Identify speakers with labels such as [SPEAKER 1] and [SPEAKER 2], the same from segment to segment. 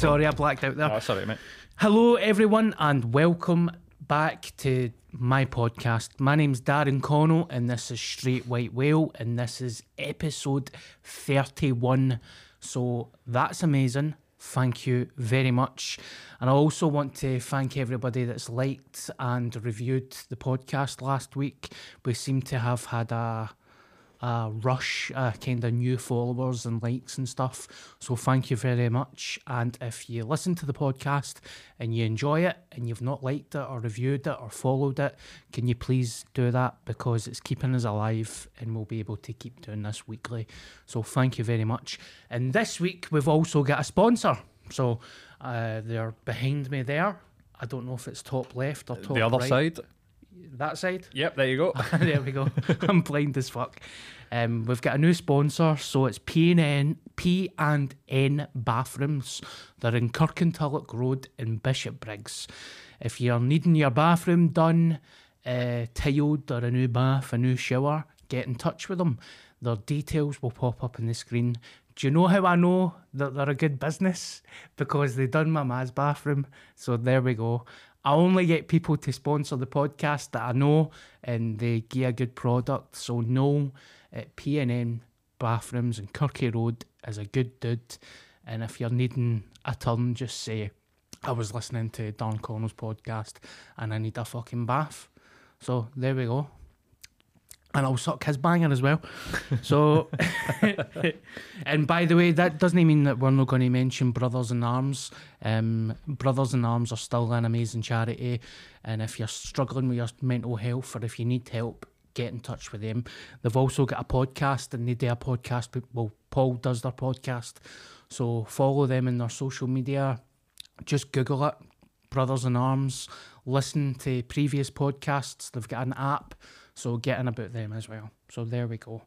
[SPEAKER 1] Sorry, I blacked out there.
[SPEAKER 2] Oh, sorry, mate.
[SPEAKER 1] Hello, everyone, and welcome back to my podcast. My name's Darren Connell, and this is Straight White Whale, and this is episode 31. So that's amazing. Thank you very much. And I also want to thank everybody that's liked and reviewed the podcast last week. We seem to have had a a rush, uh, kind of new followers and likes and stuff. So thank you very much. And if you listen to the podcast and you enjoy it and you've not liked it or reviewed it or followed it, can you please do that because it's keeping us alive and we'll be able to keep doing this weekly. So thank you very much. And this week we've also got a sponsor. So uh, they're behind me there. I don't know if it's top left or top
[SPEAKER 2] the other
[SPEAKER 1] right.
[SPEAKER 2] side.
[SPEAKER 1] That side.
[SPEAKER 2] Yep, there you go.
[SPEAKER 1] there we go. I'm blind as fuck. Um, we've got a new sponsor, so it's P and N P and N Bathrooms. They're in Kirkintilloch Road in Bishopbriggs. If you're needing your bathroom done, uh, tiled or a new bath, a new shower, get in touch with them. Their details will pop up on the screen. Do you know how I know that they're a good business? Because they done my ma's bathroom. So there we go. I only get people to sponsor the podcast that I know and they give a good product. So Noel at P&N Bathrooms in Kirky Road is a good dude. And if you're needing a turn, just say, I was listening to Don Connell's podcast and I need a fucking bath. So there we go. And I'll suck his banger as well. So, and by the way, that doesn't mean that we're not going to mention Brothers in Arms. Um, Brothers in Arms are still an amazing charity. And if you're struggling with your mental health or if you need help, get in touch with them. They've also got a podcast and they do a podcast. Well, Paul does their podcast. So follow them in their social media. Just Google it, Brothers in Arms. Listen to previous podcasts. They've got an app. So get in about them as well. So there we go.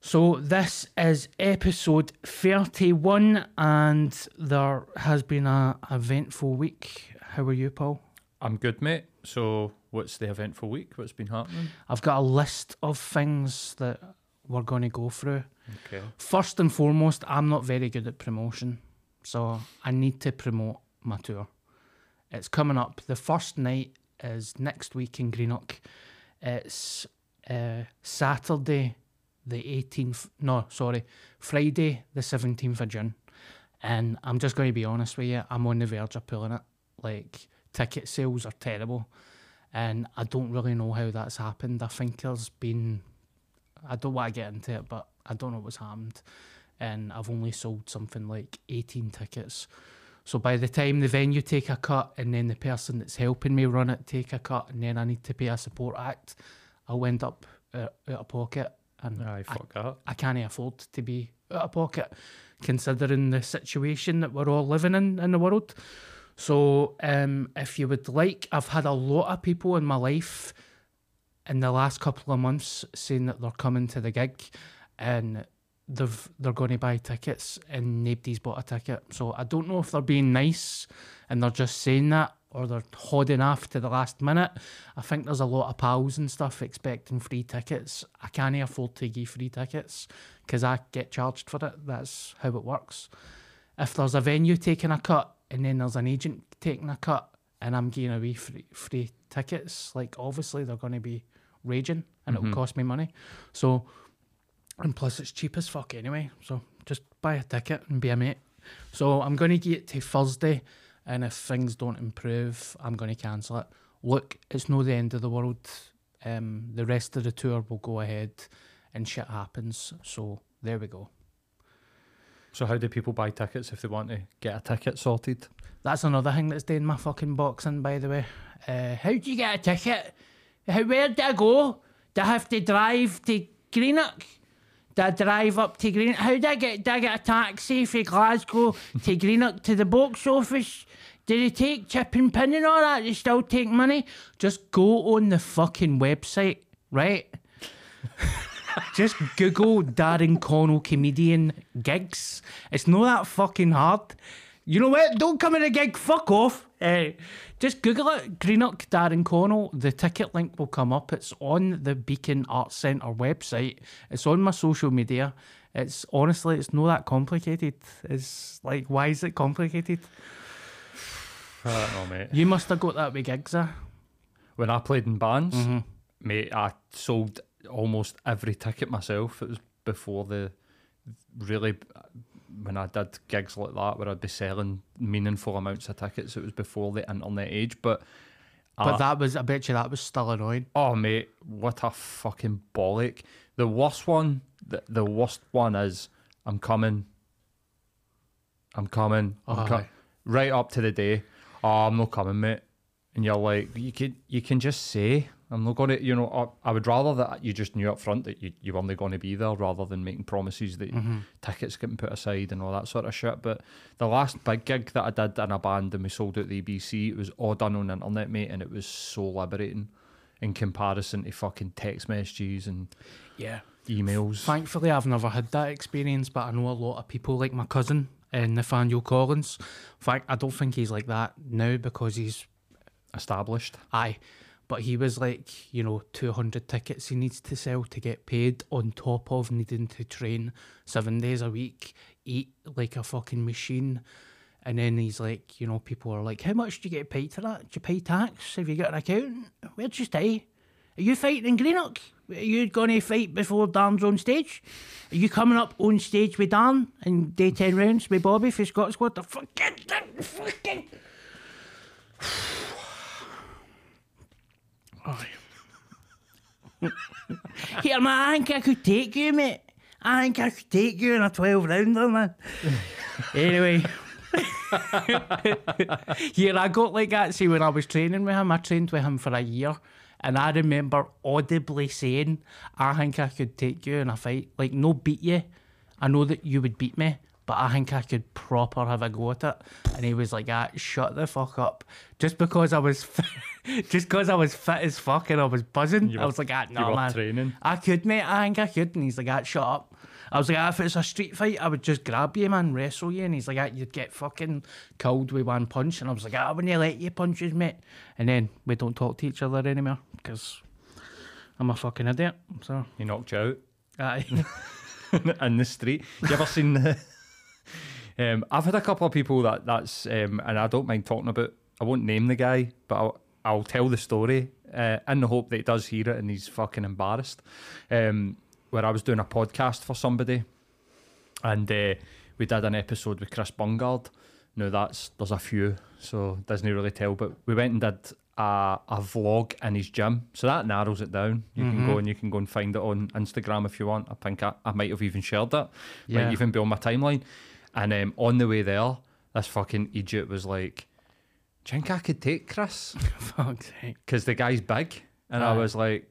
[SPEAKER 1] So this is episode 31 and there has been a eventful week. How are you, Paul?
[SPEAKER 2] I'm good, mate. So, what's the eventful week? What's been happening?
[SPEAKER 1] I've got a list of things that we're going to go through.
[SPEAKER 2] Okay.
[SPEAKER 1] First and foremost, I'm not very good at promotion. So I need to promote my tour. It's coming up. The first night is next week in Greenock. It's uh, Saturday, the 18th. No, sorry, Friday, the 17th of June. And I'm just going to be honest with you, I'm on the verge of pulling it. Like, ticket sales are terrible. And I don't really know how that's happened. I think there's been I don't want to get into it, but I don't know what's happened. And I've only sold something like 18 tickets. So by the time the venue take a cut and then the person that's helping me run it take a cut and then I need to pay a support act, I'll end up uh, out of pocket. And
[SPEAKER 2] Aye,
[SPEAKER 1] I,
[SPEAKER 2] fuck that.
[SPEAKER 1] I can't afford to be out of pocket considering the situation that we're all living in in the world. So um, if you would like, I've had a lot of people in my life in the last couple of months saying that they're coming to the gig and they've they're going to buy tickets and nobody's bought a ticket. So I don't know if they're being nice and they're just saying that or they're holding off to the last minute. I think there's a lot of pals and stuff expecting free tickets. I can't afford to give free tickets because I get charged for it. That's how it works. If there's a venue taking a cut and then there's an agent taking a cut and I'm giving away free, free tickets, like obviously they're going to be raging and it'll mm-hmm. cost me money. So, and plus it's cheap as fuck anyway. So just buy a ticket and be a mate. So I'm going to get it to Thursday, and if things don't improve, I'm going to cancel it. Look, it's no the end of the world. Um, the rest of the tour will go ahead, and shit happens. So there we go.
[SPEAKER 2] So, how do people buy tickets if they want to get a ticket sorted?
[SPEAKER 1] That's another thing that's doing my fucking boxing, by the way. Uh, how do you get a ticket? How, where do I go? Do I have to drive to Greenock? Do I drive up to Greenock? How do I get? Do I get a taxi from Glasgow to Greenock to the box office? Do they take chip and pin and all that? They still take money? Just go on the fucking website, right? Just Google Darren Connell comedian gigs. It's not that fucking hard. You know what? Don't come in a gig. Fuck off. Eh, just Google it. Greenock Darren Connell. The ticket link will come up. It's on the Beacon Arts Centre website. It's on my social media. It's honestly, it's not that complicated. It's like, why is it complicated?
[SPEAKER 2] I don't know, mate.
[SPEAKER 1] You must have got that with gigs, eh?
[SPEAKER 2] When I played in bands,
[SPEAKER 1] Mm-hmm.
[SPEAKER 2] mate, I sold almost every ticket myself. It was before the really when I did gigs like that where I'd be selling meaningful amounts of tickets. It was before the internet age, but.
[SPEAKER 1] But
[SPEAKER 2] I-
[SPEAKER 1] that was, I bet you that was still annoying.
[SPEAKER 2] Oh mate, what a fucking bollock. The worst one, the, the worst one is I'm coming. I'm coming. I'm
[SPEAKER 1] Oh,
[SPEAKER 2] co- right up to the day. Oh, I'm not coming, mate. And you're like, you can you can just say I'm not gonna. You know, I, I would rather that you just knew up front that you you weren't going to be there, rather than making promises that
[SPEAKER 1] Mm-hmm.
[SPEAKER 2] tickets getting put aside and all that sort of shit. But the last big gig that I did in a band and we sold out the ABC, it was all done on the internet, mate, and it was so liberating in comparison to fucking text messages and
[SPEAKER 1] Yeah.
[SPEAKER 2] emails.
[SPEAKER 1] Thankfully, I've never had that experience, but I know a lot of people, like my cousin, uh, Nathaniel Collins. In fact, I don't think he's like that now because he's
[SPEAKER 2] established.
[SPEAKER 1] Aye. But he was like, you know, 200 tickets he needs to sell to get paid on top of needing to train seven days a week, eat like a fucking machine. And then he's like, you know, people are like, how much do you get paid for that? Do you pay tax? Have you got an accountant? Where'd you stay? Are you fighting in Greenock? Are you going to fight before Dan's on stage? Are you coming up on stage with Dan in day 10 rounds with Bobby for Scott Squad? The fucking, fucking. Here, man, I think I could take you, mate. I think I could take you in a 12 rounder, man. anyway. Here, I got like that. See, when I was training with him, I trained with him for a year. And I remember audibly saying, I think I could take you in a fight. Like, no beat you. I know that you would beat me, but I think I could proper have a go at it. And he was like, ah, shut the fuck up. Just because I was fit, just because I was fit as fuck and I was buzzing,
[SPEAKER 2] You
[SPEAKER 1] I
[SPEAKER 2] were-
[SPEAKER 1] was like, ah, no, man.
[SPEAKER 2] training.
[SPEAKER 1] I could, mate. I think I could. And he's like, ah, shut up. I was like, ah, if it's a street fight, I would just grab you, man, wrestle you. And he's like, ah, you'd get fucking killed with one punch. And I was like, ah, I wouldn't let you punches, mate. And then we don't talk to each other anymore because I'm a fucking idiot. So,
[SPEAKER 2] He knocked you out.
[SPEAKER 1] aye.
[SPEAKER 2] in the street. You ever seen the? Um, I've had a couple of people that that's, um, and I don't mind talking about. I won't name the guy, but I'll, I'll tell the story uh, in the hope that he does hear it and he's fucking embarrassed. Um, where I was doing a podcast for somebody, and uh, we did an episode with Chris Bungard. Now that's there's a few, so doesn't really tell. But we went and did a, a vlog in his gym, so that narrows it down. You can go and you can go and find it on Instagram if you want. I think I, I might have even shared that.
[SPEAKER 1] Yeah.
[SPEAKER 2] Might even be on my timeline. And um, on the way there, this fucking idiot was like, "Do you think I could take Chris?"
[SPEAKER 1] Fuck's sake.
[SPEAKER 2] Because the guy's big, and I
[SPEAKER 1] Aye.
[SPEAKER 2] was like,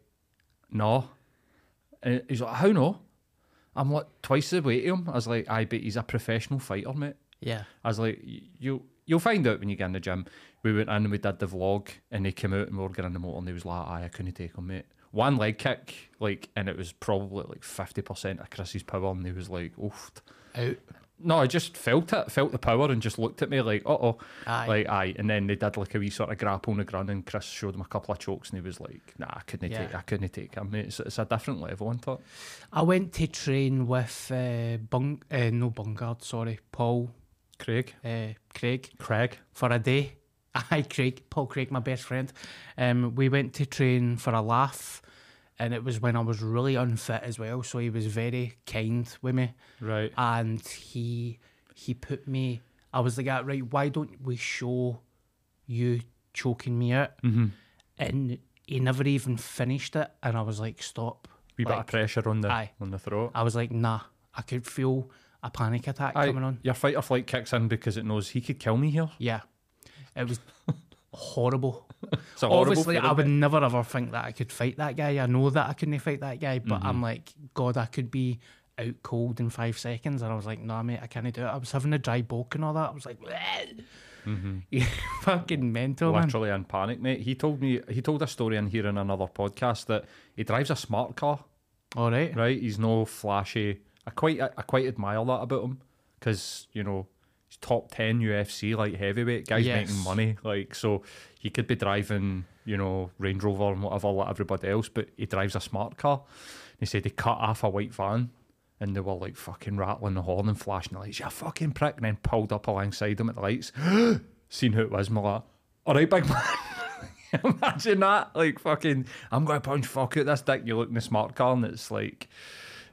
[SPEAKER 2] "No." And he's like, "How no?" I'm like twice the weight of him. I was like, "I bet he's a professional fighter, mate."
[SPEAKER 1] Yeah.
[SPEAKER 2] I was like, "Y- "You you'll find out when you get in the gym." We went in and we did the vlog, and he came out and we were getting in the motor, and he was like, "Aye, I couldn't take him, mate." One leg kick, like, and it was probably like fifty percent of Chris's power, and he was like, "Oof."
[SPEAKER 1] Out.
[SPEAKER 2] no, I just felt it, felt the power, and just looked at me like, uh oh, like aye. And then they did like a wee sort of grapple on the ground, and Chris showed him a couple of chokes, and he was like, nah, I couldn't
[SPEAKER 1] yeah.
[SPEAKER 2] take, I couldn't take him. It's, it's a different level, on top.
[SPEAKER 1] I went to train with uh, Bung, uh, no Bungard, sorry, Paul,
[SPEAKER 2] Craig,
[SPEAKER 1] uh, Craig,
[SPEAKER 2] Craig
[SPEAKER 1] for a day. Aye, Craig, Paul Craig, my best friend. Um, we went to train for a laugh and it was when I was really unfit as well. So he was very kind with me,
[SPEAKER 2] right?
[SPEAKER 1] and he he put me. I was like, "Ah, right, why don't we show you choking me out?
[SPEAKER 2] Mm-hmm.
[SPEAKER 1] And he never even finished it, and I was like, stop.
[SPEAKER 2] Wee bit
[SPEAKER 1] Like,
[SPEAKER 2] of pressure on the
[SPEAKER 1] aye.
[SPEAKER 2] on the throat.
[SPEAKER 1] I was like, nah. I could feel a panic attack
[SPEAKER 2] Aye,
[SPEAKER 1] coming on.
[SPEAKER 2] Your fight or flight kicks in because it knows he could kill me here.
[SPEAKER 1] Yeah, it was horrible.
[SPEAKER 2] It's a horrible
[SPEAKER 1] Obviously, I would never ever think that I could fight that guy. I know that I couldn't fight that guy, but
[SPEAKER 2] Mm-hmm.
[SPEAKER 1] I'm like, God, I could be out cold in five seconds. And I was like, nah, mate, I can't do it. I was having a dry bulk and all that. I was like, you fucking mental, man.
[SPEAKER 2] Mm-hmm. literally in panic, mate. He told me he told a story in here in another podcast that he drives a smart car.
[SPEAKER 1] All right.
[SPEAKER 2] right? He's no flashy. I quite I, I quite admire that about him because you know top ten UFC like heavyweight guys
[SPEAKER 1] Yes.
[SPEAKER 2] making money. Like so, he could be driving you know Range Rover and whatever like everybody else, but he drives a smart car. He said he cut off a white van and they were like fucking rattling the horn and flashing the lights. You fucking prick, and then pulled up alongside them at the lights. Seen who it was, we're like, all right, big man. Imagine that, like fucking. I'm going to punch fuck out this dick. You look in the smart car, and it's like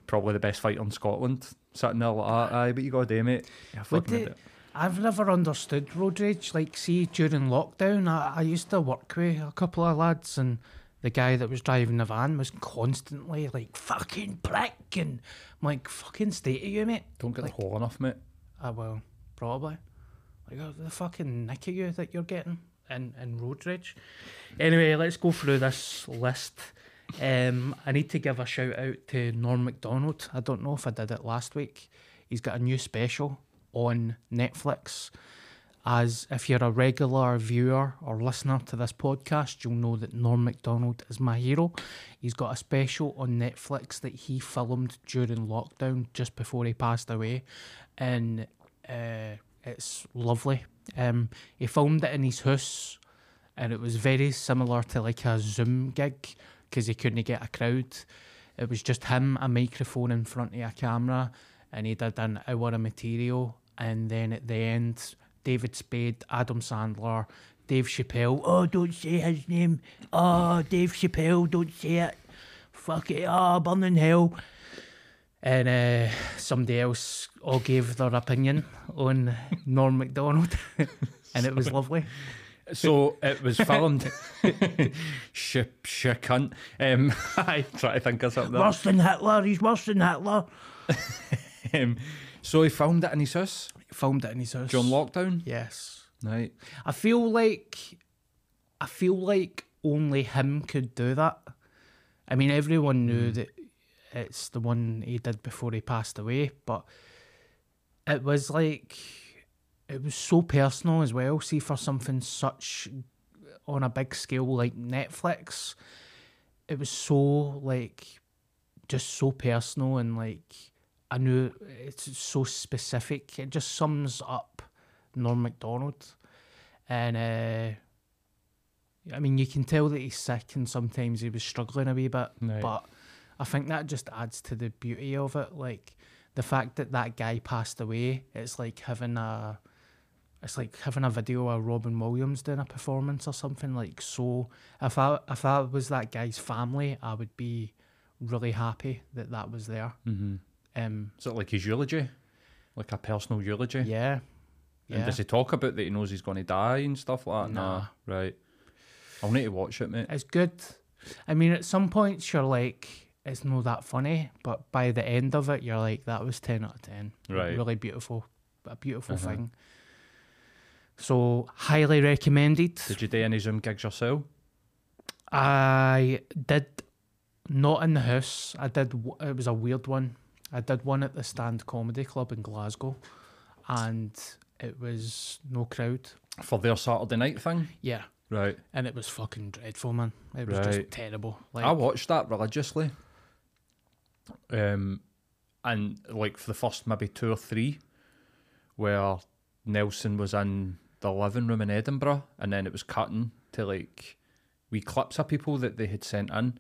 [SPEAKER 2] probably the best fight in Scotland. Sitting there like, aye, but you got to do, mate. Yeah,
[SPEAKER 1] Would
[SPEAKER 2] fucking
[SPEAKER 1] they- I've never understood road rage. Like, see, during lockdown, I, I used to work with a couple of lads, and the guy that was driving the van was constantly like, fucking prick. And I'm like, fucking state of you, mate.
[SPEAKER 2] Don't get
[SPEAKER 1] like-
[SPEAKER 2] the horn off, mate.
[SPEAKER 1] Ah, I will, probably. Like, oh, the fucking nick of you that you're getting in, in road rage. Anyway, let's go through this list. Um, I need to give a shout out to Norm Macdonald. I don't know if I did it last week. He's got a new special on Netflix. As if you're a regular viewer or listener to this podcast, you'll know that Norm Macdonald is my hero. He's got a special on Netflix that he filmed during lockdown just before he passed away. And uh, it's lovely. Um, he filmed it in his house, and it was very similar to like a Zoom gig because he couldn't get a crowd. It was just him, a microphone in front of a camera, and he did an hour of material. And then at the end, David Spade, Adam Sandler, Dave Chappelle. Oh, don't say his name. Oh, Dave Chappelle, don't say it. Fuck it. Oh, burn in hell. And uh, somebody else all gave their opinion on Norm Macdonald, and it was lovely.
[SPEAKER 2] So it was filmed. sh, sh, cunt. Um, I try to think of something.
[SPEAKER 1] Worse than Hitler. He's worse than Hitler.
[SPEAKER 2] Um, so he filmed it in his house
[SPEAKER 1] Filmed it in his house.
[SPEAKER 2] during lockdown.
[SPEAKER 1] Yes.
[SPEAKER 2] Right.
[SPEAKER 1] I feel like I feel like only him could do that. I mean, everyone knew that it's the one he did before he passed away, but it was like it was so personal as well. See, for something such on a big scale like Netflix, it was so like just so personal and like I knew it's so specific. It just sums up Norm Macdonald, and uh, I mean you can tell that he's sick and sometimes he was struggling a wee bit,
[SPEAKER 2] Right.
[SPEAKER 1] but I think that just adds to the beauty of it. Like the fact that that guy passed away, it's like having a. It's like having a video of Robin Williams doing a performance or something like so. If I if I was that guy's family, I would be really happy that that was there.
[SPEAKER 2] Mm-hmm.
[SPEAKER 1] Um,
[SPEAKER 2] Is it like his eulogy? Like a personal eulogy?
[SPEAKER 1] yeah,
[SPEAKER 2] And
[SPEAKER 1] yeah.
[SPEAKER 2] does he talk about that he knows he's going to die and stuff like that?
[SPEAKER 1] Nah.
[SPEAKER 2] Right. I'll need to watch it, mate.
[SPEAKER 1] It's good. I mean, at some points you're like, it's not that funny, but by the end of it, you're like, that was ten out of ten.
[SPEAKER 2] Right.
[SPEAKER 1] Really beautiful, a beautiful
[SPEAKER 2] Uh-huh.
[SPEAKER 1] thing. So highly recommended.
[SPEAKER 2] Did you do any Zoom gigs yourself?
[SPEAKER 1] I did not in the house. I did. It was a weird one. I did one at the Stand Comedy Club in Glasgow, and it was no crowd.
[SPEAKER 2] For their Saturday night thing?
[SPEAKER 1] Yeah,
[SPEAKER 2] Right.
[SPEAKER 1] and it was fucking dreadful, man. It was
[SPEAKER 2] Right.
[SPEAKER 1] just terrible. Like,
[SPEAKER 2] I watched that religiously. Um, and like for the first maybe two or three, where Nelson was in the living room in Edinburgh, and then it was cutting to like wee clips of people that they had sent in,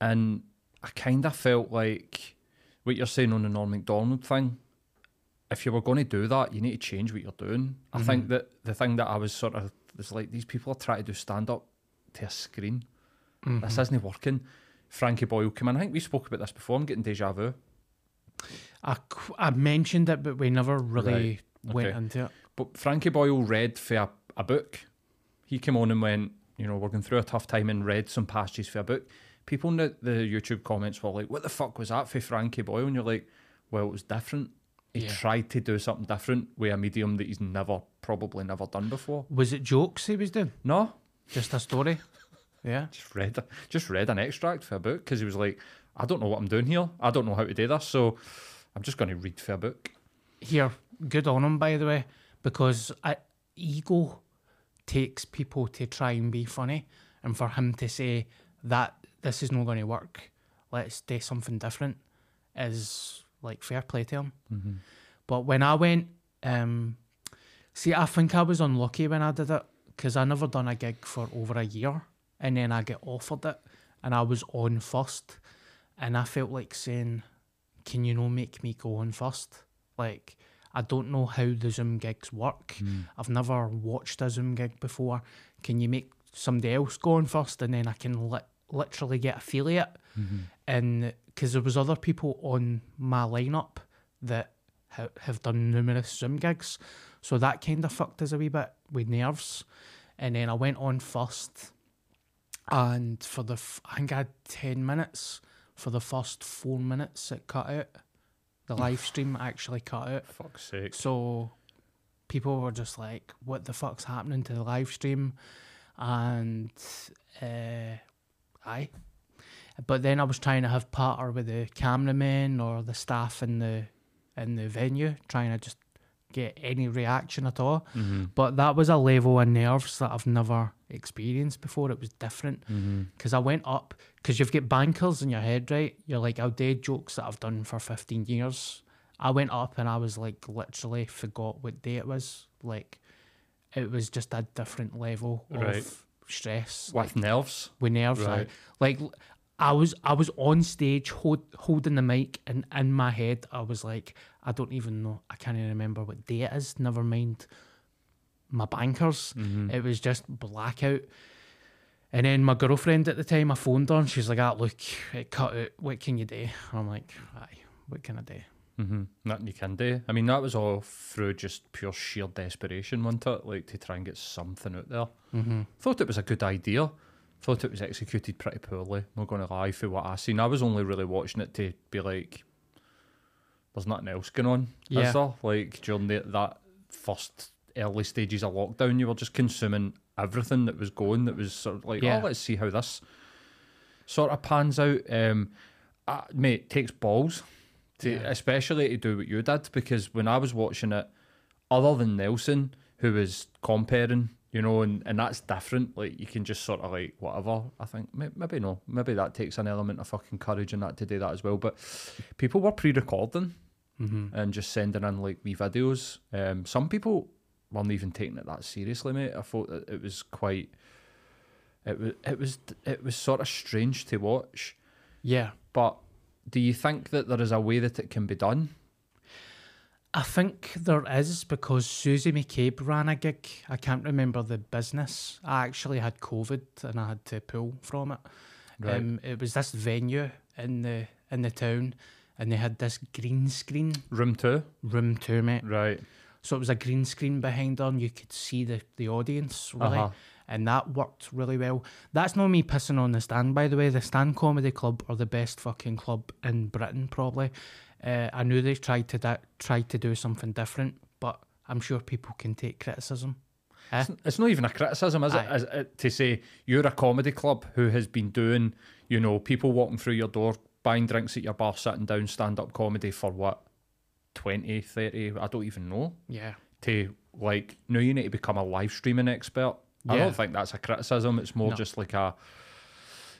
[SPEAKER 2] and I kind of felt like what you're saying on the Norm Macdonald thing. If you were going to do that, you need to change what you're doing. I think that the thing that I was sort of was like these people are trying to do stand up to a screen.
[SPEAKER 1] Mm-hmm.
[SPEAKER 2] This isn't working. Frankie Boyle came in. I think we spoke about this before. I'm getting deja vu.
[SPEAKER 1] I, I mentioned it, but we never really
[SPEAKER 2] Right,
[SPEAKER 1] went
[SPEAKER 2] okay.
[SPEAKER 1] into it.
[SPEAKER 2] But Frankie Boyle read for a, a book. He came on and went, you know, we're going through a tough time and read some passages for a book. People in the, the YouTube comments were like, what the fuck was that for Frankie Boyle? And you're like, well, it was different. He
[SPEAKER 1] Yeah.
[SPEAKER 2] tried to do something different with a medium that he's never, probably never done before.
[SPEAKER 1] Was it jokes he was doing?
[SPEAKER 2] No,
[SPEAKER 1] Just a story? yeah.
[SPEAKER 2] just read, just read an extract for a book because he was like, I don't know what I'm doing here. I don't know how to do this. So I'm just going to read for a book.
[SPEAKER 1] Here, good on him, by the way, because I, ego takes people to try and be funny, and for him to say that this is not going to work, let's do something different, is like fair play to him. But when I went, um, see, I think I was unlucky when I did it because I never done a gig for over a year, and then I get offered it, and I was on first, and I felt like saying, can you no make me go on first? Like, I don't know how the Zoom gigs work.
[SPEAKER 2] Mm.
[SPEAKER 1] I've never watched a Zoom gig before. Can you make somebody else go on first and then I can li- literally get a feel of it?
[SPEAKER 2] Mhm.
[SPEAKER 1] And because there was other people on my lineup that ha- have done numerous Zoom gigs, so that kind of fucked us a wee bit with nerves. And then I went on first, and for the f- I think I had ten minutes. For the first four minutes, it cut out. The live stream actually cut out.
[SPEAKER 2] Fuck's sake.
[SPEAKER 1] So people were just like, "What the fuck's happening to the live stream?" And uh, aye. But then I was trying to have patter with the cameramen or the staff in the in the venue, trying to just get any reaction at all.
[SPEAKER 2] Mm-hmm.
[SPEAKER 1] But that was a level of nerves that I've never experienced before. It was different
[SPEAKER 2] Mm-hmm.
[SPEAKER 1] because I went up because you've got bankers in your head, right? You're like, I'll do jokes that I've done for 15 years. I went up and I was like, literally forgot what day it was. Like, it was just a different level
[SPEAKER 2] Right.
[SPEAKER 1] of stress
[SPEAKER 2] With nerves.
[SPEAKER 1] with nerves.
[SPEAKER 2] Right.
[SPEAKER 1] Like, I was I was on stage hold, holding the mic, and in my head I was like, I don't even know. I can't even remember what day it is. Never mind my bankers.
[SPEAKER 2] Mm-hmm.
[SPEAKER 1] It was just blackout. And then my girlfriend at the time, I phoned her and she's like, ah, look, it cut out. What can you do? And I'm like, aye, what can I do?
[SPEAKER 2] Mm-hmm. Nothing you can do. I mean, that was all through just pure sheer desperation, wasn't it? Like to try and get something out there.
[SPEAKER 1] Mm-hmm.
[SPEAKER 2] Thought it was a good idea. Thought it was executed pretty poorly. Not going to lie for what I seen. I was only really watching it to be like, there's nothing else going on.
[SPEAKER 1] Yeah.
[SPEAKER 2] Is there? Like during the, that first early stages of lockdown, you were just consuming everything that was going. That was sort of like,
[SPEAKER 1] Yeah.
[SPEAKER 2] oh, let's see how this sort of pans out. Um, uh, mate, it takes balls to,
[SPEAKER 1] Yeah.
[SPEAKER 2] especially to do what you did because when I was watching it, other than Nelson, who was comparing, you know, and, and that's different. Like you can just sort of like whatever. I think may- maybe no, maybe that takes an element of fucking courage and that to do that as well. But people were pre-recording
[SPEAKER 1] Mm-hmm.
[SPEAKER 2] and just sending in like wee videos. Um, some people weren't even taking it that seriously, mate. I thought that it was quite. It was it was it was sort of strange to watch.
[SPEAKER 1] Yeah.
[SPEAKER 2] But do you think that there is a way that it can be done?
[SPEAKER 1] I think there is because Susie McCabe ran a gig. I can't remember the business. I actually had COVID and I had to pull from it. Um, it was this venue in the in the town, and they had this green screen
[SPEAKER 2] Room two,
[SPEAKER 1] room two, mate.
[SPEAKER 2] right?
[SPEAKER 1] So it was a green screen behind her, and you could see the the audience really,
[SPEAKER 2] Uh-huh.
[SPEAKER 1] and that worked really well. That's not me pissing on the stand, by the way. The Stand Comedy Club are the best fucking club in Britain, probably. Uh, I knew they tried to da- tried to do something different, but I'm sure people can take criticism. Eh?
[SPEAKER 2] It's, it's not even a criticism, is it?
[SPEAKER 1] Aye.
[SPEAKER 2] Is it? To say you're a comedy club who has been doing, you know, people walking through your door, buying drinks at your bar, sitting down, stand up comedy for what, 20, 30, I don't even know.
[SPEAKER 1] Yeah,
[SPEAKER 2] To like, no, you need to become a live streaming expert. I
[SPEAKER 1] Yeah.
[SPEAKER 2] don't think that's a criticism. It's more
[SPEAKER 1] No.
[SPEAKER 2] just like a,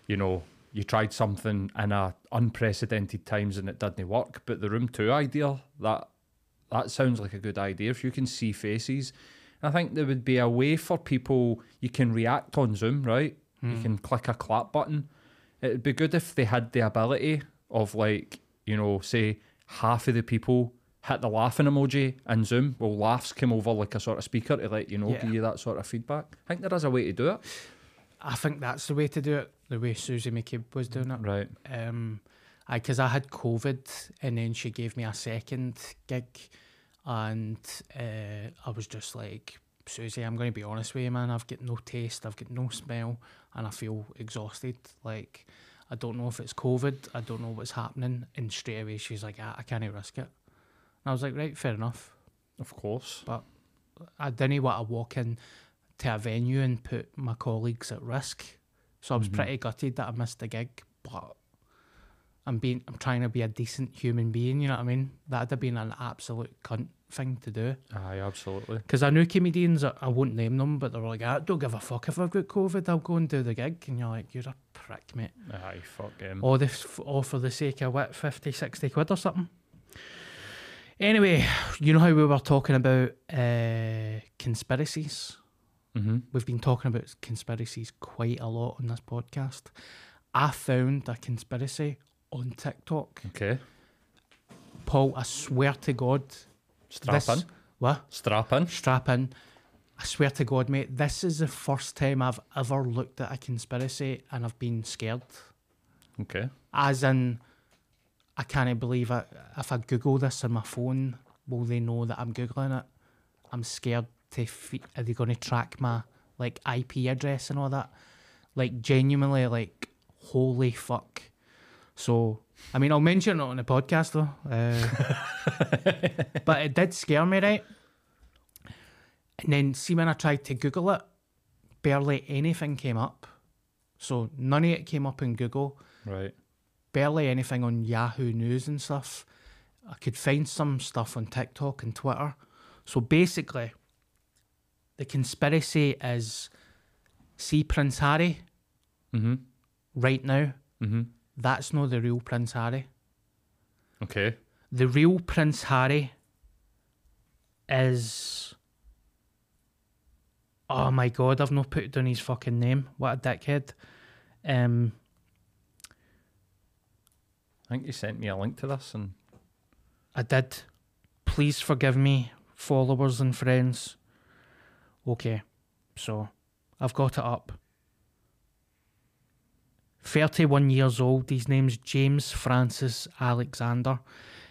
[SPEAKER 2] you know, you tried something in a unprecedented times and it didn't work. But the room two idea, that that sounds like a good idea. If you can see faces, I think there would be a way for people. You can react on Zoom, right? You hmm. can click a clap button. It'd be good if they had the ability of like, you know, say half of the people hit the laughing emoji and Zoom will laughs come over like a sort of speaker to let you know,
[SPEAKER 1] Yeah.
[SPEAKER 2] give you that sort of feedback. I think there is a way to do it.
[SPEAKER 1] I think that's the way to do it. The way Susie McCabe was doing it.
[SPEAKER 2] Right.
[SPEAKER 1] Um, I because I had COVID and then she gave me a second gig, and uh, I was just like, Susie, I'm going to be honest with you, man. I've got no taste, I've got no smell, and I feel exhausted. Like, I don't know if it's COVID, I don't know what's happening. And straight away, she's like, ah, I can't risk it. And I was like, right, fair enough.
[SPEAKER 2] Of course.
[SPEAKER 1] But I didn't want to walk in to a venue and put my colleagues at risk. So I was
[SPEAKER 2] Mhm.
[SPEAKER 1] pretty gutted that I missed the gig, but I'm being I'm trying to be a decent human being, you know what I mean? That'd have been an absolute cunt thing to do.
[SPEAKER 2] Aye, absolutely.
[SPEAKER 1] Because I knew comedians, I, I won't name them, but they were like, I don't give a fuck if I've got COVID, I'll go and do the gig. And you're like, you're a prick, mate.
[SPEAKER 2] Aye, fuck him.
[SPEAKER 1] All this, all for the sake of what, 50, 60 quid or something? Anyway, you know how we were talking about uh, conspiracies?
[SPEAKER 2] Mm-hmm.
[SPEAKER 1] We've been talking about conspiracies quite a lot on this podcast. I found a conspiracy on TikTok.
[SPEAKER 2] Okay.
[SPEAKER 1] Paul, I swear to God,
[SPEAKER 2] Strap
[SPEAKER 1] this
[SPEAKER 2] in.
[SPEAKER 1] what
[SPEAKER 2] Strap in.
[SPEAKER 1] strap in. I swear to God, mate, this is the first time I've ever looked at a conspiracy and I've been scared.
[SPEAKER 2] Okay.
[SPEAKER 1] As in, I can't believe it. If I Google this on my phone, will they know that I'm Googling it? I'm scared to. Are they going to track my like IP address and all that? Like genuinely, like holy fuck. So, I mean, I'll mention it on the podcast though. Uh, but it did scare me, right? And then see when I tried to Google it, barely anything came up. So none of it came up in Google
[SPEAKER 2] Right.
[SPEAKER 1] barely anything on Yahoo News and stuff. I could find some stuff on TikTok and Twitter. So basically, the conspiracy is see Prince Harry
[SPEAKER 2] Mm-hmm.
[SPEAKER 1] right now.
[SPEAKER 2] Mm-hmm.
[SPEAKER 1] That's not the real Prince Harry.
[SPEAKER 2] Okay.
[SPEAKER 1] The real Prince Harry is. Oh my god, I've not put down his fucking name. What a dickhead. Um,
[SPEAKER 2] I think you sent me a link to this, and
[SPEAKER 1] I did. Please forgive me, followers and friends. Okay, so I've got it up. 31 years old. His name's James Francis Alexander.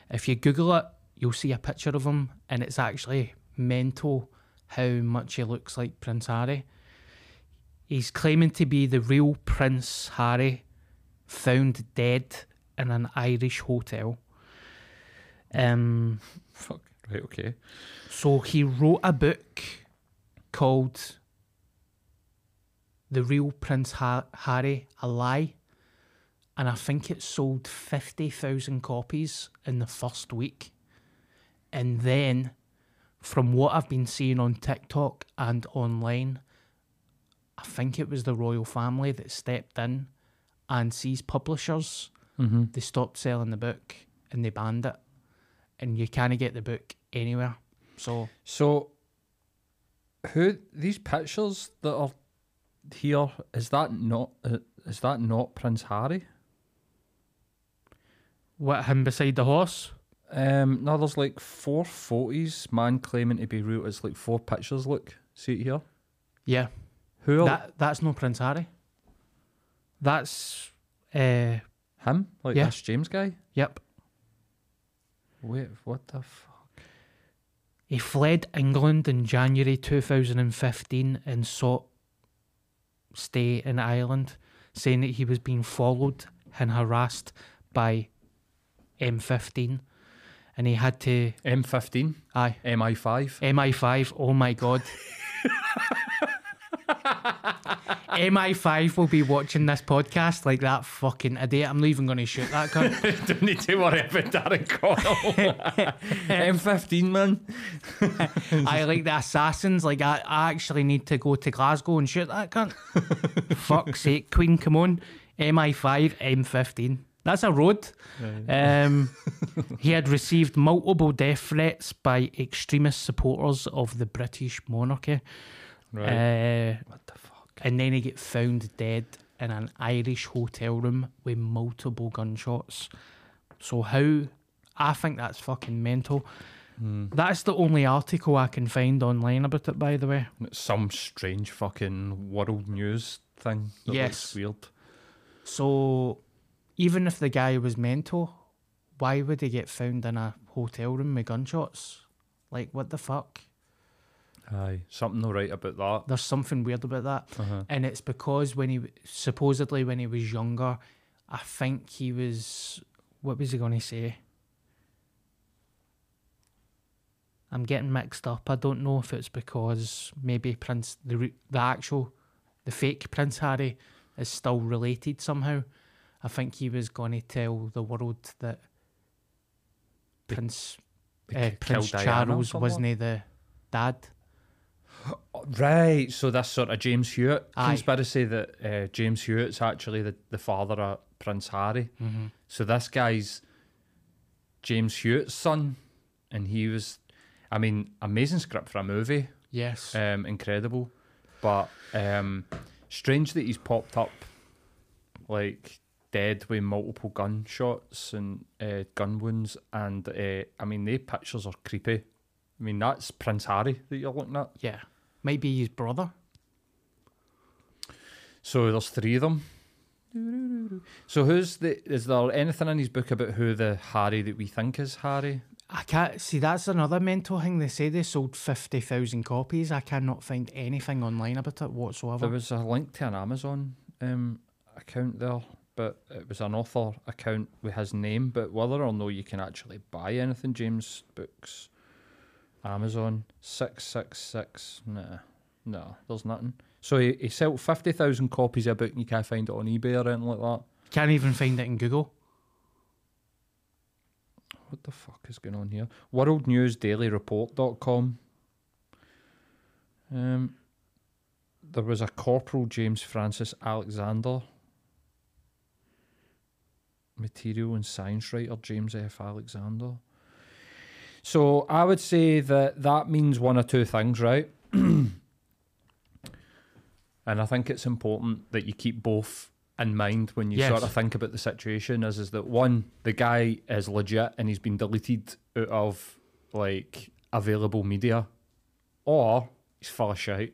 [SPEAKER 1] If you Google it, you'll see a picture of him, and it's actually mental how much he looks like Prince Harry. He's claiming to be the real Prince Harry, found dead in an Irish hotel. Um,
[SPEAKER 2] fuck. Right. Okay.
[SPEAKER 1] so he wrote a book called The Real Prince ha- Harry, A Lie. And I think it sold 50,000 copies in the first week. And then, from what I've been seeing on TikTok and online, I think it was the royal family that stepped in and seized publishers.
[SPEAKER 2] Mm-hmm.
[SPEAKER 1] They stopped selling the book and they banned it. And you can't get the book anywhere. So
[SPEAKER 2] So, who these pictures that are here is that not uh, is that not Prince Harry?
[SPEAKER 1] What him beside the horse?
[SPEAKER 2] Um, no, there's like four photos. Man claiming to be real. It's like four pictures. Look, see it here.
[SPEAKER 1] Yeah,
[SPEAKER 2] Who are
[SPEAKER 1] that that's no Prince Harry. That's uh,
[SPEAKER 2] him? Like
[SPEAKER 1] Yeah.
[SPEAKER 2] this James guy?
[SPEAKER 1] yep.
[SPEAKER 2] Wait, what the fuck?
[SPEAKER 1] He fled England in January 2015 and sought stay in Ireland, saying that he was being followed and harassed by M15, and he had to
[SPEAKER 2] M15,
[SPEAKER 1] aye
[SPEAKER 2] MI5.
[SPEAKER 1] MI5. Oh my god. MI5 will be watching this podcast like that fucking idiot. I'm not even going to shoot that cunt.
[SPEAKER 2] Don't need to worry about Darren Connell. M15, man.
[SPEAKER 1] I like the assassins. Like I, I actually need to go to Glasgow and shoot that cunt. Fuck's sake, Queen, come on. MI5, M15. That's a road. Um, he had received multiple death threats by extremist supporters of the British monarchy.
[SPEAKER 2] Right.
[SPEAKER 1] Uh,
[SPEAKER 2] what the fuck?
[SPEAKER 1] and then he get found dead in an Irish hotel room with multiple gunshots. So how? I think that's fucking mental.
[SPEAKER 2] Hmm.
[SPEAKER 1] That's the only article I can find online about it, by the way.
[SPEAKER 2] It's some strange fucking world news thing.
[SPEAKER 1] Yes.
[SPEAKER 2] weird.
[SPEAKER 1] So even if the guy was mental, why would he get found in a hotel room with gunshots? Like what the fuck?
[SPEAKER 2] Aye, something no right about that.
[SPEAKER 1] There's something weird about that.
[SPEAKER 2] Uh-huh.
[SPEAKER 1] and it's because when he supposedly when he was younger, I think he was what was he going to say? I'm getting mixed up. I don't know if it's because maybe Prince the the actual the fake Prince Harry is still related somehow. I think he was going to tell the world that Prince
[SPEAKER 2] They
[SPEAKER 1] uh, Prince
[SPEAKER 2] killed Diana or
[SPEAKER 1] Charles wasn't he the dad?
[SPEAKER 2] Right, so this sort of James Hewitt
[SPEAKER 1] Aye.
[SPEAKER 2] conspiracy that uh, James Hewitt's actually the, the father of Prince Harry.
[SPEAKER 1] Mm-hmm.
[SPEAKER 2] So this guy's James Hewitt's son, and he was, I mean, amazing script for a movie,
[SPEAKER 1] Yes.
[SPEAKER 2] um, incredible, but um, strange that he's popped up like dead with multiple gunshots and uh, gun wounds, and uh, I mean, the pictures are creepy. I mean, that's Prince Harry that you're looking at.
[SPEAKER 1] Yeah. Might be his brother.
[SPEAKER 2] So there's three of them. So who's the? Is there anything in his book about who the Harry that we think is Harry?
[SPEAKER 1] I can't see that's another mental thing. They say they sold fifty thousand copies. I cannot find anything online about it whatsoever.
[SPEAKER 2] There was a link to an Amazon um, account there, but it was an author account with his name. But whether or no you can actually buy anything, James Books, Amazon six six six. Nah, no, there's nothing. So he, he sold fifty thousand copies of a book, and you can't find it on eBay or anything like that.
[SPEAKER 1] Can't even find it in Google.
[SPEAKER 2] What the fuck is going on here? WorldNewsDailyReport.com. Um, there was a Corporal James Francis Alexander. Material and science writer James F. Alexander. So I would say that that means one or two things, right? and I think it's important that you keep both in mind when you
[SPEAKER 1] Yes.
[SPEAKER 2] sort of think about the situation is is that one, the guy is legit and he's been deleted out of like available media, or he's full of shit.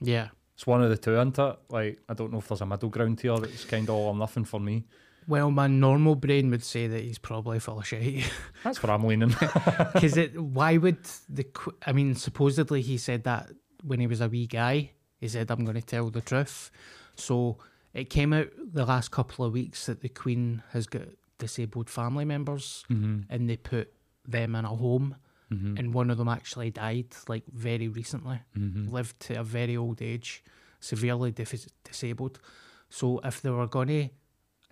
[SPEAKER 1] Yeah.
[SPEAKER 2] It's one of the two, isn't it? Like I don't know if there's a middle ground here that's kind of all or nothing for me.
[SPEAKER 1] Well, my normal brain would say that he's probably full of shit.
[SPEAKER 2] That's where I'm leaning.
[SPEAKER 1] Because it, why would the? I mean, supposedly he said that when he was a wee guy. He said, "I'm going to tell the truth." So it came out the last couple of weeks that the Queen has got disabled family members,
[SPEAKER 2] mm-hmm.
[SPEAKER 1] and they put them in a home,
[SPEAKER 2] Mm-hmm.
[SPEAKER 1] and one of them actually died like very recently.
[SPEAKER 2] Mm-hmm.
[SPEAKER 1] lived to a very old age, severely dis- disabled. So if they were going to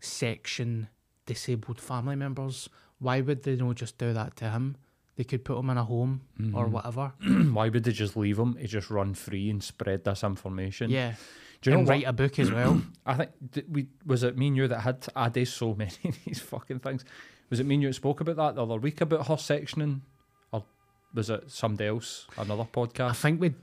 [SPEAKER 1] section disabled family members, why would they not just do that to him? They could put him in a home or
[SPEAKER 2] Mhm.
[SPEAKER 1] whatever.
[SPEAKER 2] Why would they just leave him to just run free and spread this information?
[SPEAKER 1] Yeah,
[SPEAKER 2] Do you know
[SPEAKER 1] and
[SPEAKER 2] what?
[SPEAKER 1] write a book as well.
[SPEAKER 2] I think did we was it me and you that had to added so many of these fucking things. Was it me and you that spoke about that the other week about her sectioning, or was it somebody else, another podcast?
[SPEAKER 1] I think we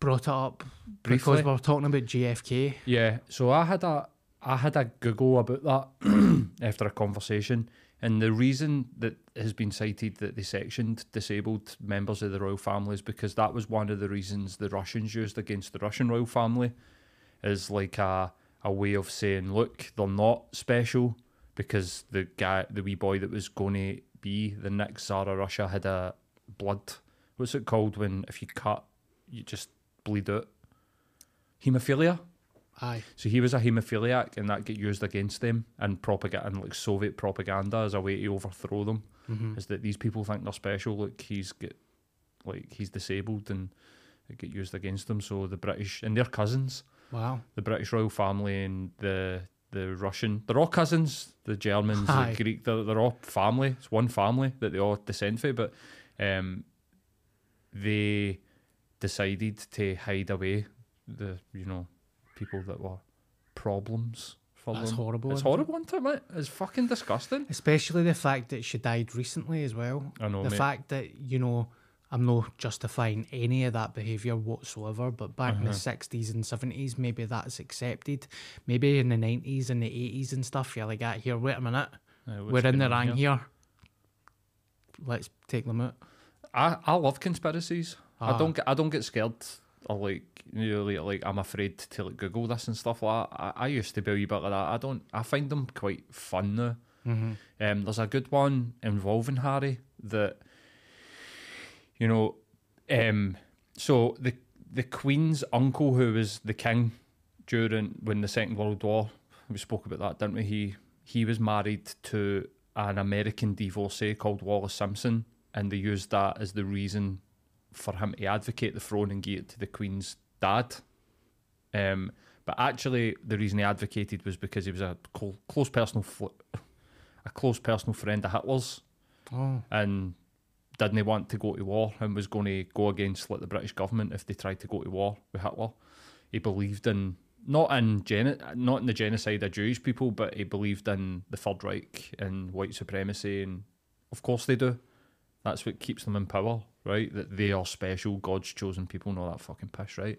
[SPEAKER 1] brought it up
[SPEAKER 2] Briefly.
[SPEAKER 1] because we were talking about JFK.
[SPEAKER 2] Yeah. So I had a I had a Google about that after a conversation, and the reason that has been cited that they sectioned disabled members of the royal family is because that was one of the reasons the Russians used against the Russian royal family, is like a a way of saying, look, they're not special because the guy, the wee boy that was going to be the next Tsar of Russia had a blood. What's it called when if you cut, you just bleed out? Hemophilia.
[SPEAKER 1] Aye,
[SPEAKER 2] So he was a haemophiliac, and that get used against them and propaganda and like Soviet propaganda as a way to overthrow them.
[SPEAKER 1] hmm
[SPEAKER 2] Is that these people think they're special? Look, he's get like he's disabled, and it get used against them. So the British and their cousins,
[SPEAKER 1] wow.
[SPEAKER 2] the British royal family and the the Russian, they're all cousins. The Germans,
[SPEAKER 1] Aye.
[SPEAKER 2] the Greek, they're, they're all family. It's one family that they all descend from. But um, they decided to hide away the you know people that were problems for
[SPEAKER 1] That's
[SPEAKER 2] them.
[SPEAKER 1] horrible.
[SPEAKER 2] It's
[SPEAKER 1] isn't
[SPEAKER 2] horrible, isn't it, mate? It's fucking disgusting.
[SPEAKER 1] Especially the fact that she died recently as well.
[SPEAKER 2] I know,
[SPEAKER 1] the
[SPEAKER 2] mate.
[SPEAKER 1] fact that you know I'm not justifying any of that behaviour whatsoever, but back in the
[SPEAKER 2] Uh-huh.
[SPEAKER 1] sixties and seventies, maybe that's accepted. Maybe in the nineties and the eighties and stuff, you're like, ah, here, wait a minute,
[SPEAKER 2] Uh,
[SPEAKER 1] we're in the rang here. Let's take them out.
[SPEAKER 2] I, I love conspiracies. I
[SPEAKER 1] Ah.
[SPEAKER 2] don't get I don't get scared or like you know like, like I'm afraid to like Google this and stuff like that. I, I used to be a wee bit like that. I don't I find them quite fun now.
[SPEAKER 1] Mm-hmm.
[SPEAKER 2] Um, there's a good one involving Harry that you know. Um, so the the Queen's uncle, who was the king during when the Second World War, we spoke about that, didn't we? He he was married to an American divorcee called Wallis Simpson, and they used that as the reason for him to advocate the throne and give it to the Queen's dad. Um, but actually, the reason he advocated was because he was a clo- close personal fl- a close personal friend of Hitler's
[SPEAKER 1] Oh,
[SPEAKER 2] and didn't want to go to war and was going to go against like the British government if they tried to go to war with Hitler. He believed in not in geno- not in the genocide of Jewish people, but he believed in the Third Reich and white supremacy, and of course they do. That's what keeps them in power, right? That they are special, God's chosen people, and all that fucking piss, right?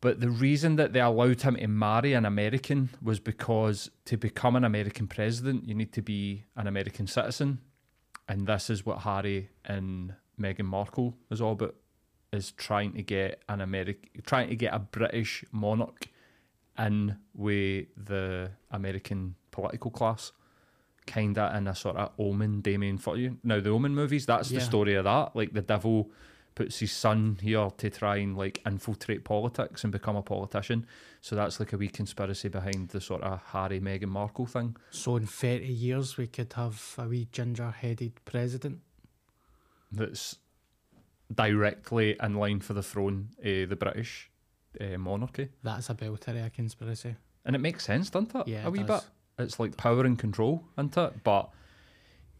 [SPEAKER 2] But the reason that they allowed him to marry an American was because to become an American president, you need to be an American citizen. And this is what Harry and Meghan Markle is all about is trying to get an American trying to get a British monarch in with the American political class. Kinda in a sort of omen Damien for you. Now the omen movies, that's
[SPEAKER 1] Yeah.
[SPEAKER 2] the story of that. Like the devil puts his son here to try and like infiltrate politics and become a politician. So that's like a wee conspiracy behind the sort of Harry Meghan Markle thing.
[SPEAKER 1] So in 30 years, we could have a wee ginger headed president.
[SPEAKER 2] That's directly in line for the throne of the British uh, monarchy.
[SPEAKER 1] That's a belter of a conspiracy.
[SPEAKER 2] And it makes sense, doesn't it?
[SPEAKER 1] Yeah,
[SPEAKER 2] a
[SPEAKER 1] it
[SPEAKER 2] wee
[SPEAKER 1] does.
[SPEAKER 2] bit. It's like power and control, isn't it? But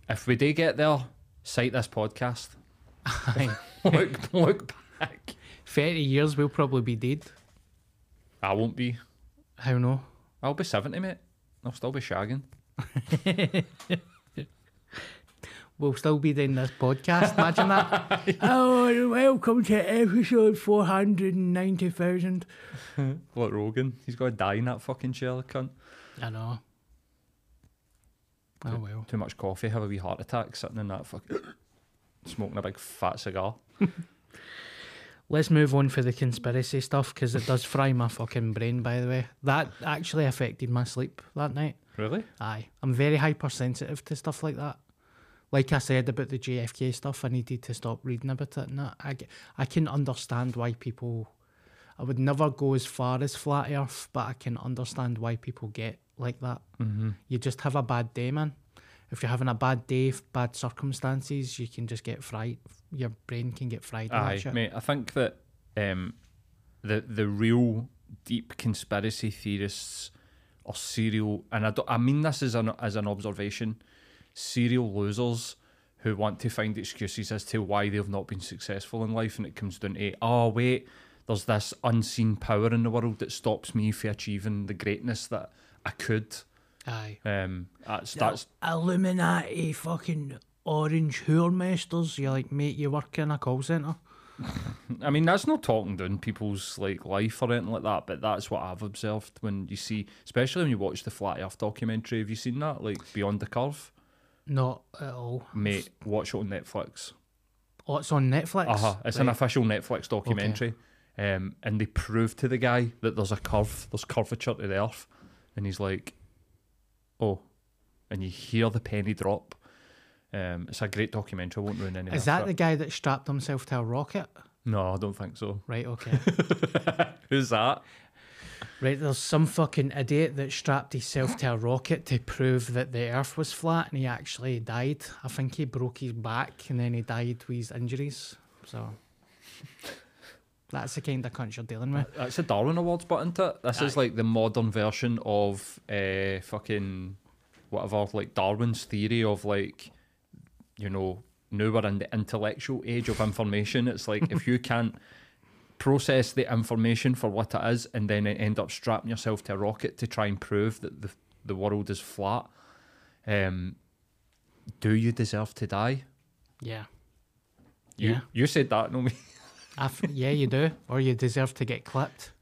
[SPEAKER 2] if we do get there, cite this podcast. look, look back.
[SPEAKER 1] 30 years, we'll probably be dead.
[SPEAKER 2] I won't be.
[SPEAKER 1] How no?
[SPEAKER 2] I'll be 70, mate. I'll still be shagging.
[SPEAKER 1] We'll still be doing this podcast. Imagine that. oh, and welcome to episode 490,000.
[SPEAKER 2] Like Rogan. He's got to die in that fucking chair, cunt.
[SPEAKER 1] I know. Oh, well.
[SPEAKER 2] Too much coffee, have a wee heart attack sitting in that fucking. smoking a big fat cigar.
[SPEAKER 1] Let's move on for the conspiracy stuff because it does fry my fucking brain, by the way. That actually affected my sleep that night.
[SPEAKER 2] Really?
[SPEAKER 1] Aye. I'm very hypersensitive to stuff like that. Like I said about the JFK stuff, I needed to stop reading about it. And that. I, I can understand why people. I would never go as far as flat Earth, but I can understand why people get like that.
[SPEAKER 2] Mm-hmm.
[SPEAKER 1] You just have a bad day, man. If you're having a bad day, bad circumstances, you can just get fried. Your brain can get fried.
[SPEAKER 2] Aye,
[SPEAKER 1] shit.
[SPEAKER 2] mate. I think that um, the the real deep conspiracy theorists or serial, and I, don't, I mean this as an as an observation, serial losers who want to find excuses as to why they've not been successful in life, and it comes down to oh wait, there's this unseen power in the world that stops me from achieving the greatness that I could.
[SPEAKER 1] Aye.
[SPEAKER 2] Um, that's that's
[SPEAKER 1] Illuminati fucking orange whoremasters. You're like, mate, you work in a call centre.
[SPEAKER 2] I mean, that's not talking down people's like life or anything like that, but that's what I've observed when you see, especially when you watch the Flat Earth documentary. Have you seen that, like Beyond the Curve?
[SPEAKER 1] Not at all.
[SPEAKER 2] Mate, watch it on Netflix.
[SPEAKER 1] Oh, it's on Netflix.
[SPEAKER 2] Uh huh. It's an official Netflix documentary, um, and they prove to the guy that there's a curve, there's curvature to the Earth, and he's like, "Oh," and you hear the penny drop. Um, it's a great documentary. I won't ruin any.
[SPEAKER 1] Is that the guy that strapped himself to a rocket?
[SPEAKER 2] No, I don't think so.
[SPEAKER 1] Right, okay.
[SPEAKER 2] Who's that?
[SPEAKER 1] right, there's some fucking idiot that strapped himself to a rocket to prove that the earth was flat and he actually died. I think he broke his back and then he died with his injuries. So that's the kind of cunt you're dealing with.
[SPEAKER 2] That's a Darwin Awards, but isn't it? This is like the modern version of uh, fucking whatever, like Darwin's theory of like, you know, now we're in the intellectual age of information. It's like if you can't process the information for what it is and then end up strapping yourself to a rocket to try and prove that the, the world is flat, um, do you deserve to die?
[SPEAKER 1] Yeah.
[SPEAKER 2] You,
[SPEAKER 1] Yeah.
[SPEAKER 2] you said that, no me.
[SPEAKER 1] Yeah, you do. Or you deserve to get clipped.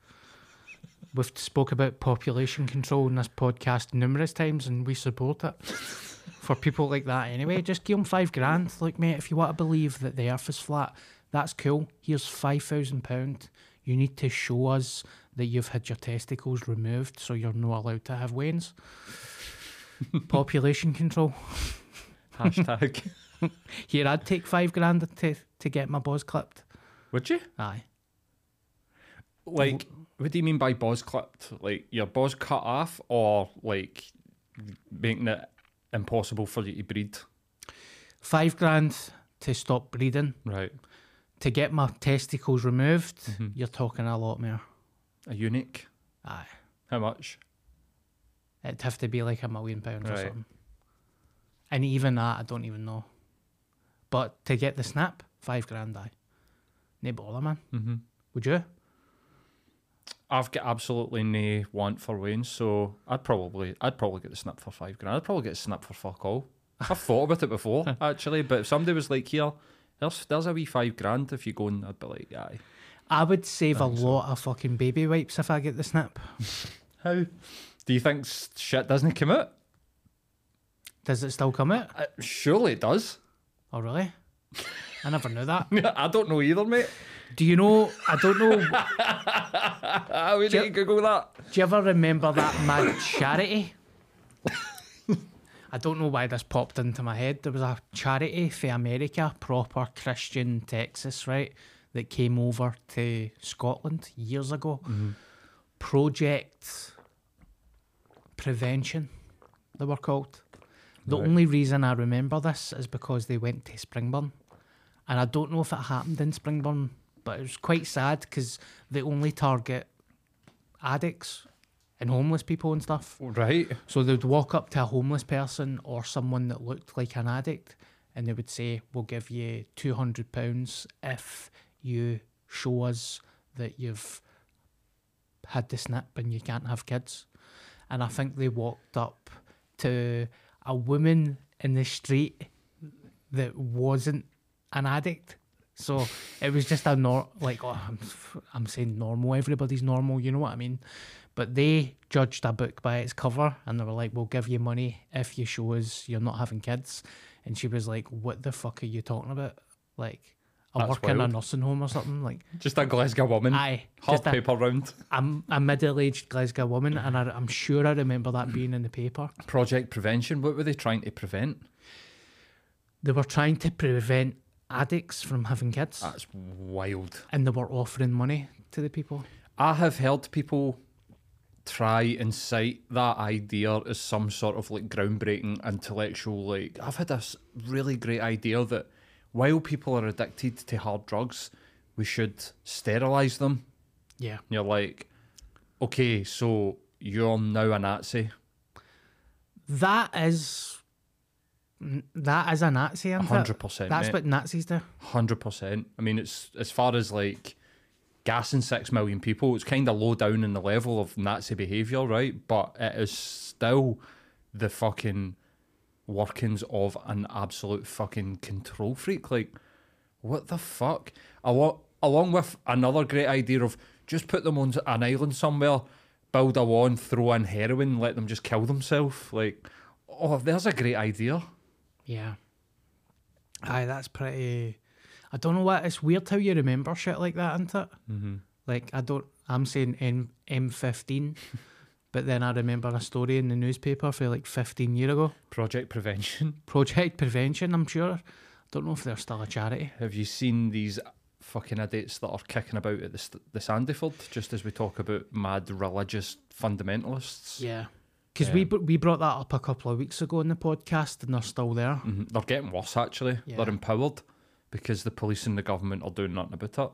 [SPEAKER 1] We've spoke about population control in this podcast numerous times and we support it. For people like that anyway, just give them five grand. Like, mate, if you want to believe that the earth is flat, that's cool. Here's five thousand pound. You need to show us that you've had your testicles removed so you're not allowed to have wains. population control.
[SPEAKER 2] Hashtag.
[SPEAKER 1] Here, I'd take five grand to, to get my balls clipped.
[SPEAKER 2] Would you?
[SPEAKER 1] Aye.
[SPEAKER 2] Like, what do you mean by boss clipped? Like your boss cut off, or like making it impossible for you to breed?
[SPEAKER 1] Five grand to stop breeding.
[SPEAKER 2] Right.
[SPEAKER 1] to get my testicles removed,
[SPEAKER 2] Mm-hmm.
[SPEAKER 1] you're talking a lot more.
[SPEAKER 2] A unique.
[SPEAKER 1] Aye.
[SPEAKER 2] How much?
[SPEAKER 1] It'd have to be like a million pounds or something. And even that, I don't even know. But to get the snap, five grand, aye. No bother, man.
[SPEAKER 2] Mm-hmm.
[SPEAKER 1] Would you?
[SPEAKER 2] I've got absolutely no want for Wayne, so I'd probably, I'd probably get the snap for five grand. I'd probably get a snap for fuck all. I've thought about it before, actually, but if somebody was like, "Here, there's, there's a wee five grand," if you go and I'd be like, "Aye."
[SPEAKER 1] I would save a
[SPEAKER 2] think so.
[SPEAKER 1] lot of fucking baby wipes if I get the snip.
[SPEAKER 2] How? Do you think shit doesn't come out?
[SPEAKER 1] Does it still come out?
[SPEAKER 2] Uh, surely it does.
[SPEAKER 1] Oh, really? I never knew that.
[SPEAKER 2] I don't know either, mate.
[SPEAKER 1] Do you know? I don't know. Do
[SPEAKER 2] I would
[SPEAKER 1] you-
[SPEAKER 2] to Google that.
[SPEAKER 1] Do you ever remember that mad charity? I don't know why this popped into my head. There was a charity for America, proper Christian Texas, right, that came over to Scotland years ago. Mm-hmm. Project Prevention, they were called. The
[SPEAKER 2] Right.
[SPEAKER 1] only reason I remember this is because they went to Springburn. And I don't know if it happened in Springburn, but it was quite sad because they only target addicts and homeless people and stuff.
[SPEAKER 2] Right.
[SPEAKER 1] So they'd walk up to a homeless person or someone that looked like an addict and they would say, We'll give you £200 if you show us that you've had the snip and you can't have kids. And I think they walked up to a woman in the street that wasn't an addict. So it was just a nor like oh, I'm, I'm saying normal. Everybody's normal, you know what I mean? But they judged a book by its cover, and they were like, "We'll give you money if you show us you're not having kids." And she was like, "What the fuck are you talking about? Like, I
[SPEAKER 2] That's
[SPEAKER 1] work in a nursing home or something." Like,
[SPEAKER 2] Just a Glasgow woman.
[SPEAKER 1] aye,
[SPEAKER 2] Hard
[SPEAKER 1] just a,
[SPEAKER 2] paper round.
[SPEAKER 1] I'm a middle-aged Glasgow woman, and I, I'm sure I remember that being in the paper.
[SPEAKER 2] Project Prevention. What were they trying to prevent?
[SPEAKER 1] They were trying to prevent addicts from having kids,
[SPEAKER 2] That's wild.
[SPEAKER 1] and they were offering money to the people.
[SPEAKER 2] I have heard people try and cite that idea as some sort of like groundbreaking intellectual like I've had this really great idea that while people are addicted to hard drugs, we should sterilize them.
[SPEAKER 1] Yeah,
[SPEAKER 2] You're like, okay, so you're now a Nazi.
[SPEAKER 1] that is that is a Nazi.
[SPEAKER 2] hundred percent.
[SPEAKER 1] That's
[SPEAKER 2] mate.
[SPEAKER 1] what Nazis do.
[SPEAKER 2] Hundred percent. I mean, it's as far as like gassing six million people, it's kind of low down in the level of Nazi behaviour, right? But it is still the fucking workings of an absolute fucking control freak. Like, what the fuck? Along, along with another great idea of just put them on an island somewhere, build a wall, throw in heroin, let them just kill themselves. Like, oh, there's a great idea.
[SPEAKER 1] Yeah. Aye, that's pretty. I don't know what. It's weird how you remember shit like that, isn't it?
[SPEAKER 2] Mm-hmm.
[SPEAKER 1] Like I don't. I'm saying M M fifteen, but then I remember a story in the newspaper for like fifteen year ago.
[SPEAKER 2] Project Prevention.
[SPEAKER 1] Project Prevention. I'm sure. Don't know if they're still a charity.
[SPEAKER 2] Have you seen these fucking idiots that are kicking about at the, the Sandyford, just as we talk about mad religious fundamentalists?
[SPEAKER 1] Yeah. Because we br- we brought that up a couple of weeks ago in the podcast, and they're still there.
[SPEAKER 2] Mhm. They're getting worse, actually.
[SPEAKER 1] Yeah.
[SPEAKER 2] They're empowered because the police and the government are doing nothing about it.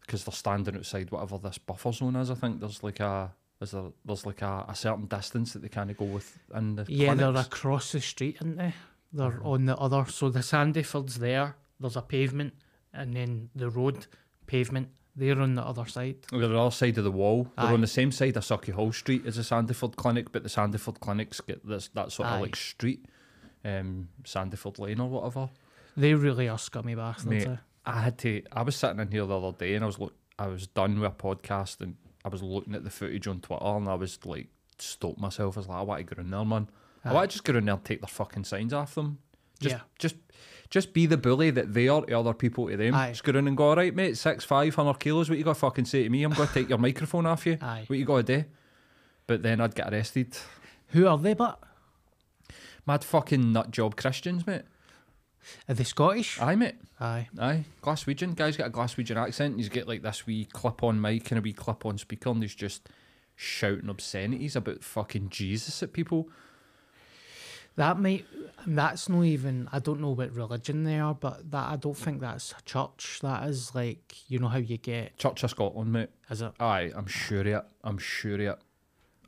[SPEAKER 2] Because they're standing outside whatever this buffer zone is. I think there's like a is there, there's like a, a certain distance that they kind of go with in the
[SPEAKER 1] Yeah, they're across the street, aren't they? They're
[SPEAKER 2] Mhm.
[SPEAKER 1] on the other. So the Sandyford's there. There's a pavement, and then the road pavement. They're on the other side.
[SPEAKER 2] They're on the other side of the wall. They're
[SPEAKER 1] Aye.
[SPEAKER 2] on the same side of Sauchiehall Street as the Sandyford Clinic, but the Sandyford Clinics get this that sort
[SPEAKER 1] Aye.
[SPEAKER 2] of like street, um, Sandyford Lane or whatever.
[SPEAKER 1] They really are scummy bastards.
[SPEAKER 2] Mate.
[SPEAKER 1] eh?
[SPEAKER 2] I had to. I was sitting in here the other day and I was look. I was done with a podcast and I was looking at the footage on Twitter and I was like, stoked myself. I was like, I want to go in there, man. I want to just go in there and take their fucking signs off them. Just,
[SPEAKER 1] Yeah.
[SPEAKER 2] just, just be the bully that they are to other people to them.
[SPEAKER 1] Aye.
[SPEAKER 2] Just go in and go, all right, mate, six, five hundred kilos. What you got to fucking say to me? I'm going to take your microphone off you.
[SPEAKER 1] Aye.
[SPEAKER 2] What you got to do? But then I'd get arrested.
[SPEAKER 1] Who are they? But
[SPEAKER 2] Mad fucking nut job Christians, mate.
[SPEAKER 1] are they Scottish?
[SPEAKER 2] Aye, mate.
[SPEAKER 1] Aye.
[SPEAKER 2] Aye, Glaswegian. Guy's got a Glaswegian accent. He's got like this wee clip on mic and a wee clip on speaker, and he's just shouting obscenities about fucking Jesus at people.
[SPEAKER 1] That might. That's not even. I don't know what religion they are, but that I don't think that's a church. That is like you know how you get.
[SPEAKER 2] Church of Scotland, mate.
[SPEAKER 1] Is it
[SPEAKER 2] Aye, I'm sure of it. I'm sure of it.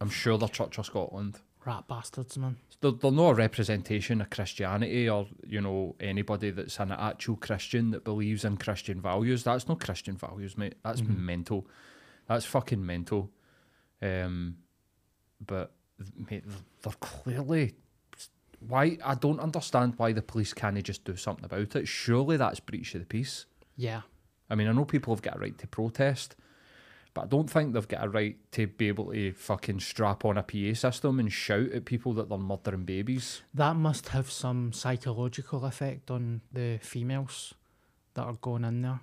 [SPEAKER 2] I'm sure they're Church of Scotland.
[SPEAKER 1] rat bastards, man?
[SPEAKER 2] They're, they're not a representation of Christianity or, you know, anybody that's an actual Christian that believes in Christian values. That's not Christian values, mate. That's
[SPEAKER 1] Mhm.
[SPEAKER 2] mental. That's fucking mental. Um, but, mate, they're clearly. Why? I don't understand why the police can't just do something about it. Surely that's breach of the peace.
[SPEAKER 1] Yeah.
[SPEAKER 2] I mean, I know people have got a right to protest, but I don't think they've got a right to be able to fucking strap on a PA system and shout at people that they're murdering babies.
[SPEAKER 1] That must have some psychological effect on the females that are going in there.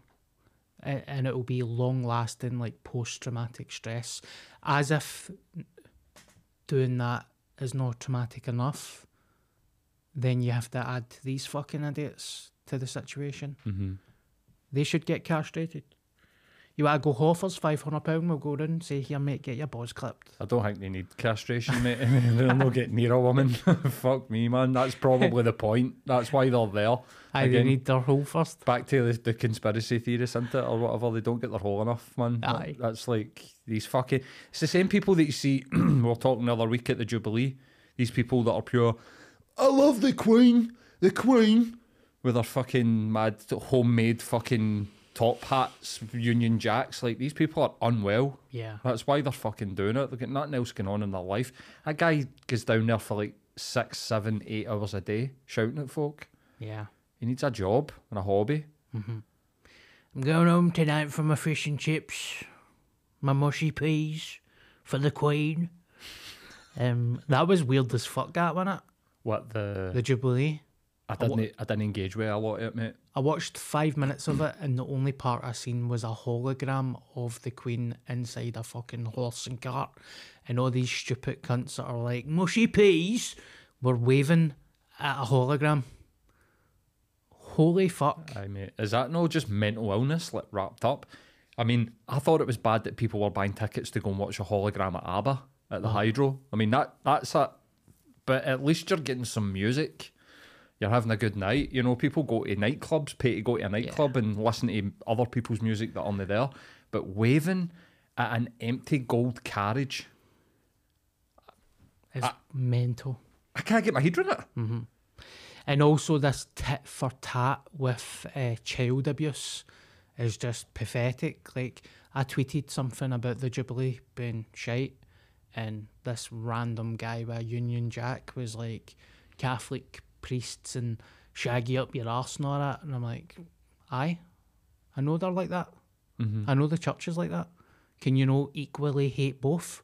[SPEAKER 1] And it will be long lasting, like post traumatic stress. As if doing that is not traumatic enough, then you have to add these fucking idiots to the situation.
[SPEAKER 2] Mm-hmm.
[SPEAKER 1] They should get castrated. You want to go Hoffers, £500, we'll go round, say, here, mate, get your balls clipped.
[SPEAKER 2] I don't think they need castration, mate. They'll not get near a woman. Fuck me, man. That's probably the point. That's why they're there.
[SPEAKER 1] I they need their hole first.
[SPEAKER 2] Back to the, the conspiracy theorists, isn't it? Or whatever. They don't get their hole enough, man. That-
[SPEAKER 1] Aye.
[SPEAKER 2] That's like these fucking. It's the same people that you see. we were talking the other week at the Jubilee. These people that are pure. I love the Queen. The Queen. With her fucking mad homemade fucking top hats, Union Jacks. Like these people are unwell.
[SPEAKER 1] Yeah.
[SPEAKER 2] That's why they're fucking doing it. They've got nothing else going on in their life. That guy goes down there for like six, seven, eight hours a day shouting at folk.
[SPEAKER 1] Yeah.
[SPEAKER 2] He needs a job and a hobby.
[SPEAKER 1] I'm going home tonight for my fish and chips, my mushy peas for the Queen. Um, that was weird as fuck, that wasn't it?
[SPEAKER 2] What the?
[SPEAKER 1] The Jubilee.
[SPEAKER 2] I didn't. I didn't engage with a lot of it, mate.
[SPEAKER 1] I watched five minutes of it, and the only part I seen was a hologram of the Queen inside a fucking horse and cart, and all these stupid cunts that are like mushy peas were waving at a hologram. Holy fuck!
[SPEAKER 2] I mean, Is that no just mental illness like wrapped up? I mean, I thought it was bad that people were buying tickets to go and watch a hologram at ABBA at the oh. Hydro. I mean, that that's a. But at least you're getting some music. You're having a good night. You know, people go to nightclubs, pay to go to a nightclub and listen to other people's music that aren't there. But waving at an empty gold carriage,
[SPEAKER 1] is mental.
[SPEAKER 2] I can't get my head around it.
[SPEAKER 1] And also, this tit for tat with uh, child abuse is just pathetic. Like, I tweeted something about the Jubilee being shite, and this random guy by Union Jack was like, Catholic priests and shaggy up your arse and all that. And I'm like, aye, I know they're like that. I know the church is like that. Can you know equally hate both?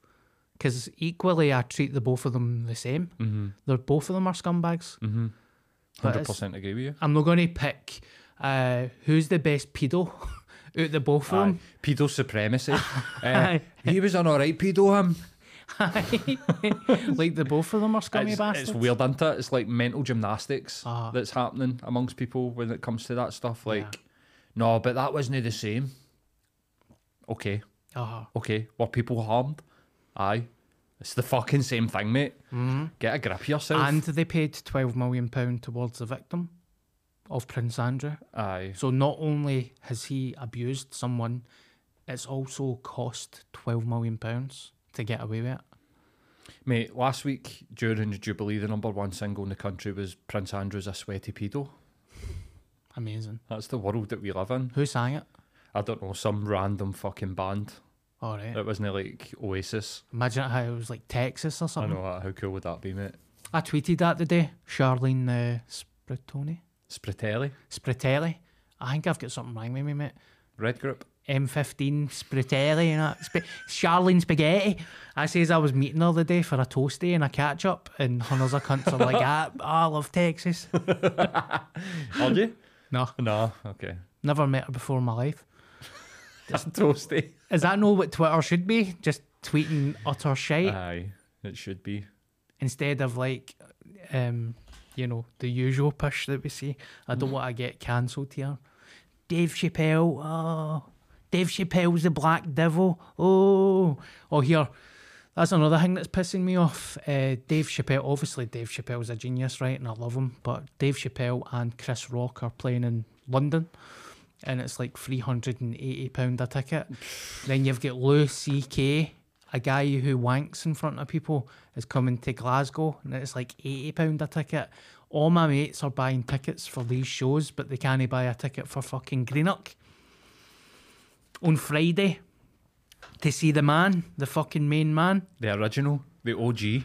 [SPEAKER 1] Because equally, I treat the both of them the same.
[SPEAKER 2] Mm-hmm.
[SPEAKER 1] They're both of them are scumbags.
[SPEAKER 2] Mm-hmm. 100% agree with you.
[SPEAKER 1] I'm not going to pick uh, who's the best pedo out of the both of them.
[SPEAKER 2] Pedo supremacy. uh, he was an alright pedo, him.
[SPEAKER 1] like the both of them are scummy
[SPEAKER 2] it's,
[SPEAKER 1] bastards.
[SPEAKER 2] it's weird, isn't it? It's like mental gymnastics
[SPEAKER 1] Ah.
[SPEAKER 2] that's happening amongst people when it comes to that stuff. Like,
[SPEAKER 1] Yeah.
[SPEAKER 2] no, but that wasn't the same. Okay,
[SPEAKER 1] Uh,
[SPEAKER 2] okay. Were people harmed? Aye. It's the fucking same thing, mate. Get a grip of yourself.
[SPEAKER 1] and they paid twelve million pound towards the victim of Prince Andrew.
[SPEAKER 2] Aye.
[SPEAKER 1] So not only has he abused someone, it's also cost twelve million pounds to get away with it.
[SPEAKER 2] Mate, last week during the Jubilee, the number one single in the country was Prince Andrew's A Sweaty Pedo.
[SPEAKER 1] Amazing.
[SPEAKER 2] That's the world that we live in.
[SPEAKER 1] Who sang it?
[SPEAKER 2] I don't know, some random fucking band.
[SPEAKER 1] All right.
[SPEAKER 2] It wasn't like Oasis.
[SPEAKER 1] Imagine how it was like Texas or something.
[SPEAKER 2] I know that. How cool would that be, mate?
[SPEAKER 1] I tweeted that today. Sharleen uh, Spritoni.
[SPEAKER 2] Spritelli,
[SPEAKER 1] Spritelli. I think I've got something wrong with me, mate.
[SPEAKER 2] Red Group.
[SPEAKER 1] M15 Spritelli and that. Sp- Sharleen Spaghetti. I says I was meeting her the day for a toasty and a catch up, and hundreds of cunts are like, ah, I love Texas.
[SPEAKER 2] Are you?
[SPEAKER 1] No,
[SPEAKER 2] no. Okay.
[SPEAKER 1] never met her before in my life.
[SPEAKER 2] Just toasty.
[SPEAKER 1] Is that not what Twitter should be? Just tweeting utter shite
[SPEAKER 2] Aye, it should be.
[SPEAKER 1] instead of like, um, you know, the usual push that we see. I don't want to get cancelled here. Dave Chappelle, oh, Dave Chappelle's the Black Devil. Oh, oh, here. That's another thing that's pissing me off. Uh, Dave Chappelle, obviously, Dave Chappelle's a genius, right? And I love him. But Dave Chappelle and Chris Rock are playing in London, and it's like £380 a ticket. then you've got Louis C.K., a guy who wanks in front of people, is coming to Glasgow, and it's like £80 a ticket. All my mates are buying tickets for these shows, but they can't buy a ticket for fucking Greenock on Friday to see the man, the fucking main man.
[SPEAKER 2] The original, the OG.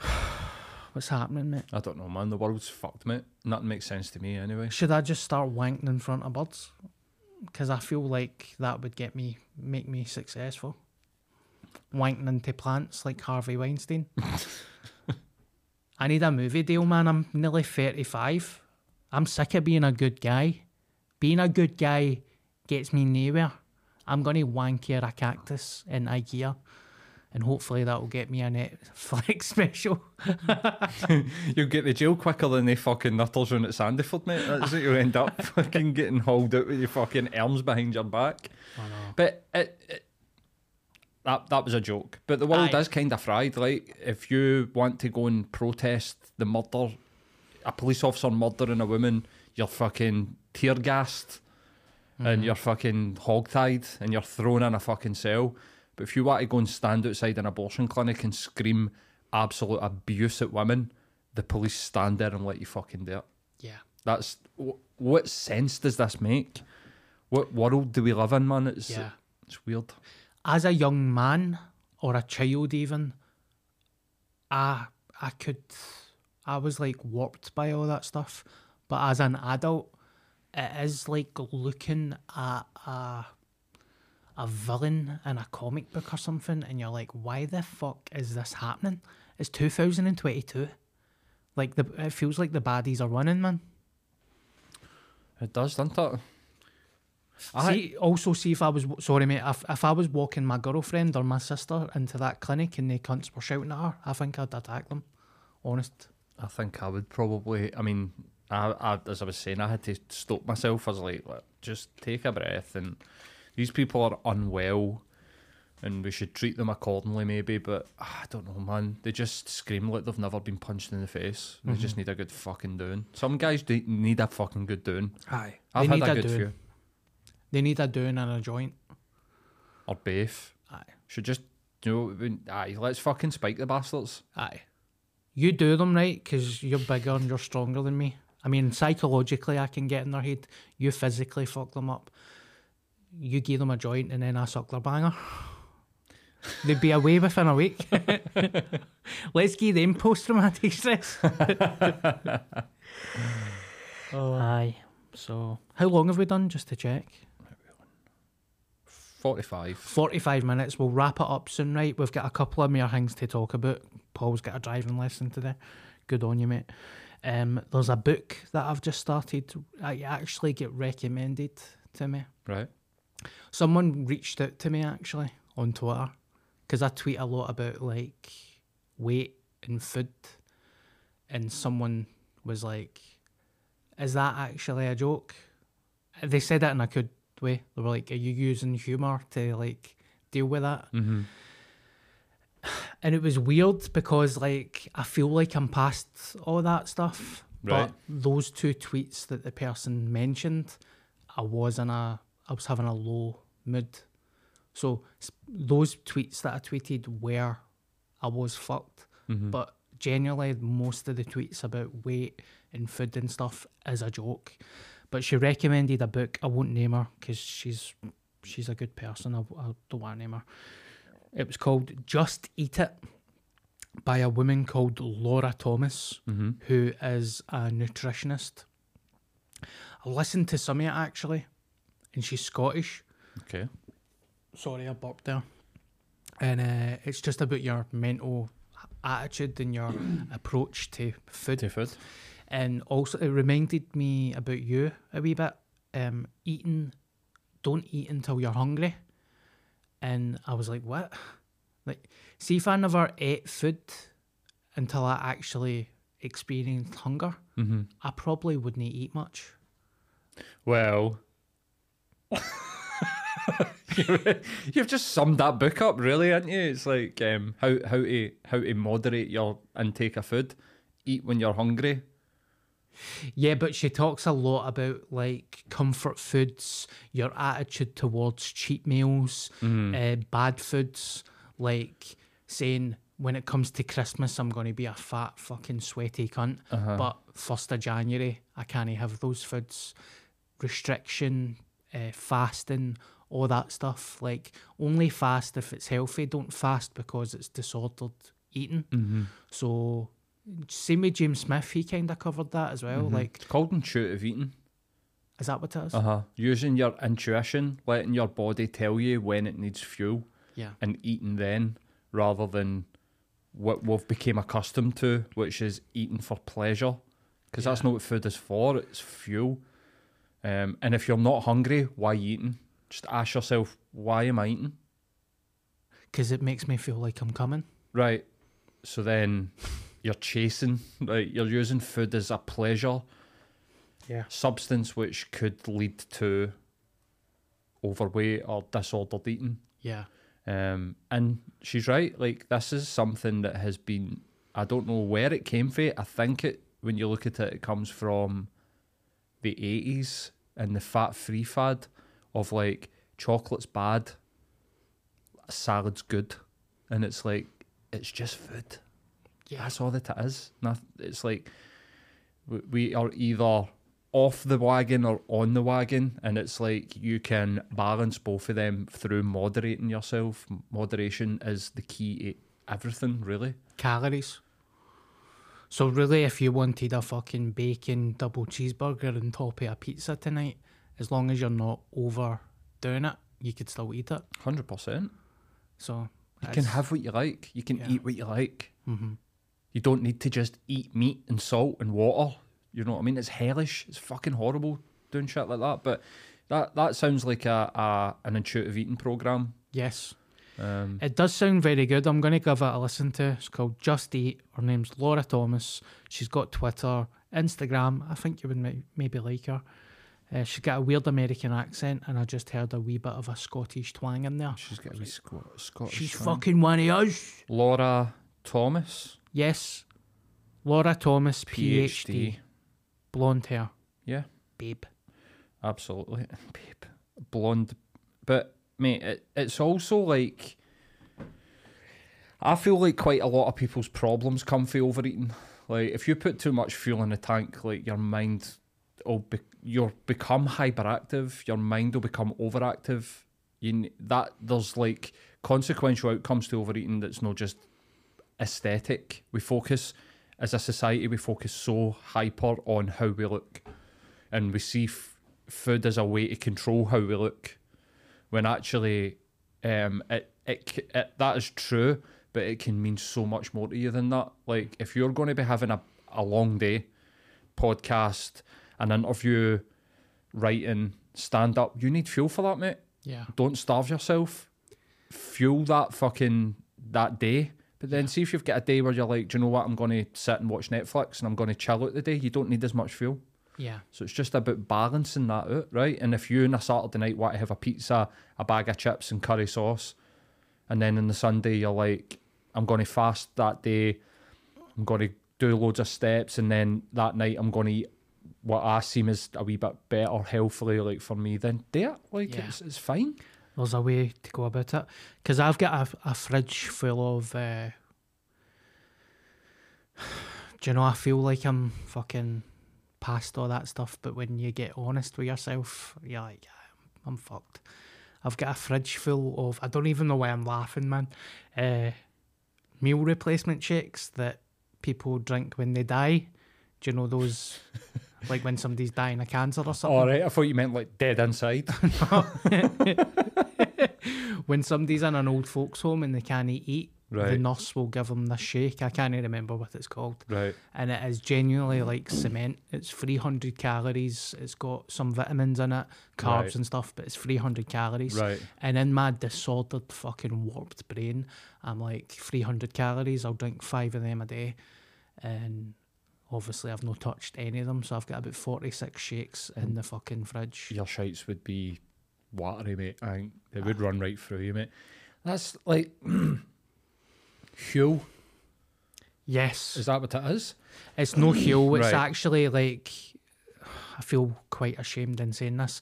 [SPEAKER 1] What's happening, mate?
[SPEAKER 2] I don't know, man. The world's fucked, mate. Nothing makes sense to me anyway.
[SPEAKER 1] Should I just start wanking in front of birds? because I feel like that would get me make me successful. Wanking into plants like Harvey Weinstein. I need a movie deal, man. I'm nearly 35. I'm sick of being a good guy. Being a good guy gets me nowhere. I'm going to wank you a cactus in IKEA. And hopefully that will get me a Netflix special.
[SPEAKER 2] You'll get to jail quicker than they fucking nutters round at Sandyford, mate. That's what you'll end up fucking getting hauled out with your fucking arms behind your back. But it, it, that that was a joke. But the world
[SPEAKER 1] Aye.
[SPEAKER 2] is kind of fried. Like if you want to go and protest the murder, a police officer murdering a woman, you're fucking tear gassed, and mm-hmm. you're fucking hogtied, and you're thrown in a fucking cell. But if you want to go and stand outside an abortion clinic and scream absolute abuse at women, the police stand there and let you fucking do it.
[SPEAKER 1] Yeah.
[SPEAKER 2] That's wh- what sense does this make? What world do we live in, man? It's
[SPEAKER 1] Yeah.
[SPEAKER 2] it's weird.
[SPEAKER 1] as a young man or a child even i i could i was like warped by all that stuff but as an adult it is like looking at a a villain in a comic book or something and you're like why the fuck is this happening it's 2022 like the it feels like the baddies are running man
[SPEAKER 2] It does, doesn't it? I,
[SPEAKER 1] See, also see if I was sorry, mate. If, if I was walking my girlfriend or my sister into that clinic and the cunts were shouting at her, I think I'd attack them. Honest.
[SPEAKER 2] I think I would probably. I mean, I, I, as I was saying, I had to stop myself. I was like, "Look, just take a breath. And these people are unwell, and we should treat them accordingly, maybe. But ah, I don't know, man. They just scream like they've never been punched in the face. They just need a good fucking doing. Some guys do need a fucking good doing.
[SPEAKER 1] Aye.
[SPEAKER 2] I've
[SPEAKER 1] they
[SPEAKER 2] had a good
[SPEAKER 1] doing.
[SPEAKER 2] few.
[SPEAKER 1] They need a doing and a joint.
[SPEAKER 2] Or both.
[SPEAKER 1] Aye.
[SPEAKER 2] Should just you know, aye, let's fucking spike the bastards.
[SPEAKER 1] Aye. You do them right because you're bigger and you're stronger than me. I mean, psychologically, I can get in their head. You physically fuck them up. You give them a joint and then I suck their banger. They'd be away within a week. Let's give them post traumatic stress. Aye. So, how long have we done just to check?
[SPEAKER 2] 45.
[SPEAKER 1] 45 minutes. We'll wrap it up soon, right? We've got a couple of more things to talk about. Paul's got a driving lesson today. Good on you, mate. Um, there's a book that I've just started. I actually get recommended to me.
[SPEAKER 2] Right.
[SPEAKER 1] Someone reached out to me actually on Twitter because I tweet a lot about like weight and food, and someone was like, "Is that actually a joke?" They said that in a good way. They were like, "Are you using humour to like deal with that?"
[SPEAKER 2] Mm-hmm.
[SPEAKER 1] And it was weird because like I feel like I'm past all that stuff.
[SPEAKER 2] Right.
[SPEAKER 1] But those two tweets that the person mentioned, I was in a I was having a low mood. So those tweets that I tweeted were I was fucked.
[SPEAKER 2] Mm-hmm.
[SPEAKER 1] But generally most of the tweets about weight and food and stuff is a joke. But she recommended a book. I won't name her because she's she's a good person. I, I don't want to name her. It was called Just Eat It by a woman called Laura Thomas,
[SPEAKER 2] Mm-hmm.
[SPEAKER 1] who is a nutritionist. I listened to some of it actually, and she's Scottish.
[SPEAKER 2] Okay.
[SPEAKER 1] Sorry, I burped there. And uh, it's just about your mental attitude and your approach to food.
[SPEAKER 2] To food.
[SPEAKER 1] And also, it reminded me about you a wee bit. Um, eating, don't eat until you're hungry. And I was like, what? Like, see, if I never ate food until I actually experienced hunger,
[SPEAKER 2] Mm-hmm.
[SPEAKER 1] I probably wouldn't eat much.
[SPEAKER 2] Well, you've just summed that book up, really, haven't you? It's like um, how how to how to moderate your intake of food, eat when you're hungry.
[SPEAKER 1] Yeah, but she talks a lot about like comfort foods, your attitude towards cheap meals, uh, bad foods, like saying when it comes to Christmas, I'm going to be a fat fucking sweaty cunt, but first of January, I can't have those foods. Restriction, uh, fasting, all that stuff. Like only fast if it's healthy. Don't fast because it's disordered eating. So same with James Smith, he kind of covered that as well. Like
[SPEAKER 2] It's called intuitive eating.
[SPEAKER 1] Is that what it is?
[SPEAKER 2] Uh huh. Using your intuition, letting your body tell you when it needs fuel,
[SPEAKER 1] yeah.
[SPEAKER 2] and eating then, rather than what we've become accustomed to, which is eating for pleasure, because that's not what food is for. It's fuel. Um, and if you're not hungry, why you eating? Just ask yourself, why am I eating?
[SPEAKER 1] Because it makes me feel like I'm coming.
[SPEAKER 2] Right. So then you're chasing, right? You're using food as a pleasure
[SPEAKER 1] Yeah.
[SPEAKER 2] substance which could lead to overweight or disordered eating.
[SPEAKER 1] Yeah.
[SPEAKER 2] Um, and she's right. Like this is something that has been. I don't know where it came from. I think it, when you look at it, it comes from the eighties and the fat-free fad of like chocolate's bad, salad's good, and it's like it's just food.
[SPEAKER 1] Yeah.
[SPEAKER 2] That's all that it is. It's like we- are either off the wagon or on the wagon, and it's like you can balance both of them through moderating yourself. Moderation is the key to everything, really.
[SPEAKER 1] Calories. So really, if you wanted a fucking bacon double cheeseburger on top of a pizza tonight, as long as you're not overdoing it, you could still eat it.
[SPEAKER 2] Hundred percent.
[SPEAKER 1] So
[SPEAKER 2] You can have what you like. You can
[SPEAKER 1] Yeah.
[SPEAKER 2] eat what you like.
[SPEAKER 1] hmm
[SPEAKER 2] You don't need to just eat meat and salt and water. You know what I mean? It's hellish. It's fucking horrible doing shit like that. But that that sounds like a, a an intuitive eating program.
[SPEAKER 1] Yes.
[SPEAKER 2] Um,
[SPEAKER 1] It does sound very good. I'm going to give it a listen to. It's called Just Eat. Her name's Laura Thomas. She's got Twitter, Instagram. I think you would may- maybe like her. Uh, she's got a weird American accent, and I just heard a wee bit of a Scottish twang in there.
[SPEAKER 2] she's got a wee Scot- Scottish.
[SPEAKER 1] She's
[SPEAKER 2] twang.
[SPEAKER 1] fucking one of us.
[SPEAKER 2] Laura Thomas,
[SPEAKER 1] Yes. Laura Thomas, PhD.
[SPEAKER 2] PhD.
[SPEAKER 1] Blonde hair.
[SPEAKER 2] Yeah,
[SPEAKER 1] Babe.
[SPEAKER 2] absolutely. Babe. Blonde. But, mate, it, it's also like. I feel like quite a lot of people's problems come from overeating. Like, if you put too much fuel in the tank, like, your mind will be, you'll become hyperactive, your mind will become overactive. You, that There's like consequential outcomes to overeating that's not just aesthetic. We focus as a society, we focus so hyper on how we look, and we see f- food as a way to control how we look. When actually, um, it, it, it that is true, but it can mean so much more to you than that. Like if you're going to be having a a long day, podcast, an interview, writing, stand up, you need fuel for that, mate
[SPEAKER 1] Yeah.
[SPEAKER 2] don't starve yourself. Fuel that fucking that day. But then see if you've got a day where you're like, do you know what? I'm going to sit and watch Netflix and I'm going to chill out the day. You don't need as much fuel.
[SPEAKER 1] Yeah.
[SPEAKER 2] So it's just about balancing that out, right? And if you on a Saturday night want to have a pizza, a bag of chips and curry sauce, and then on the Sunday you're like, I'm going to fast that day. I'm going to do loads of steps, and then that night I'm going to eat what I seem is a wee bit better healthily, like for me. Then do it. Like
[SPEAKER 1] Yeah.
[SPEAKER 2] it's it's fine.
[SPEAKER 1] There's a way to go about it. Because I've got a, a fridge full of. Uh, do you know, I feel like I'm fucking past all that stuff, but when you get honest with yourself, you're like, "Yeah, I'm fucked. I've got a fridge full of. I don't even know why I'm laughing, man. Uh, meal replacement shakes that people drink when they die. Do you know those? like when somebody's dying of cancer or something.
[SPEAKER 2] All right, I thought you meant like dead inside.
[SPEAKER 1] when somebody's in an old folks home and they can't eat, the
[SPEAKER 2] Right.
[SPEAKER 1] nurse will give them the shake. I can't even remember what it's called,
[SPEAKER 2] right.
[SPEAKER 1] and it is genuinely like cement. It's 300 calories. It's got some vitamins in it, carbs
[SPEAKER 2] Right.
[SPEAKER 1] and stuff, but it's 300 calories.
[SPEAKER 2] Right.
[SPEAKER 1] And in my disordered, fucking warped brain, I'm like 300 calories. I'll drink five of them a day, and obviously I've not touched any of them, so I've got about 46 shakes in the fucking fridge.
[SPEAKER 2] Your shites would be watery, mate. I think they would run right through you, mate. That's like Huel.
[SPEAKER 1] Yes,
[SPEAKER 2] Is that what it is?
[SPEAKER 1] It's no Huel. It's
[SPEAKER 2] Right.
[SPEAKER 1] actually like I feel quite ashamed in saying this.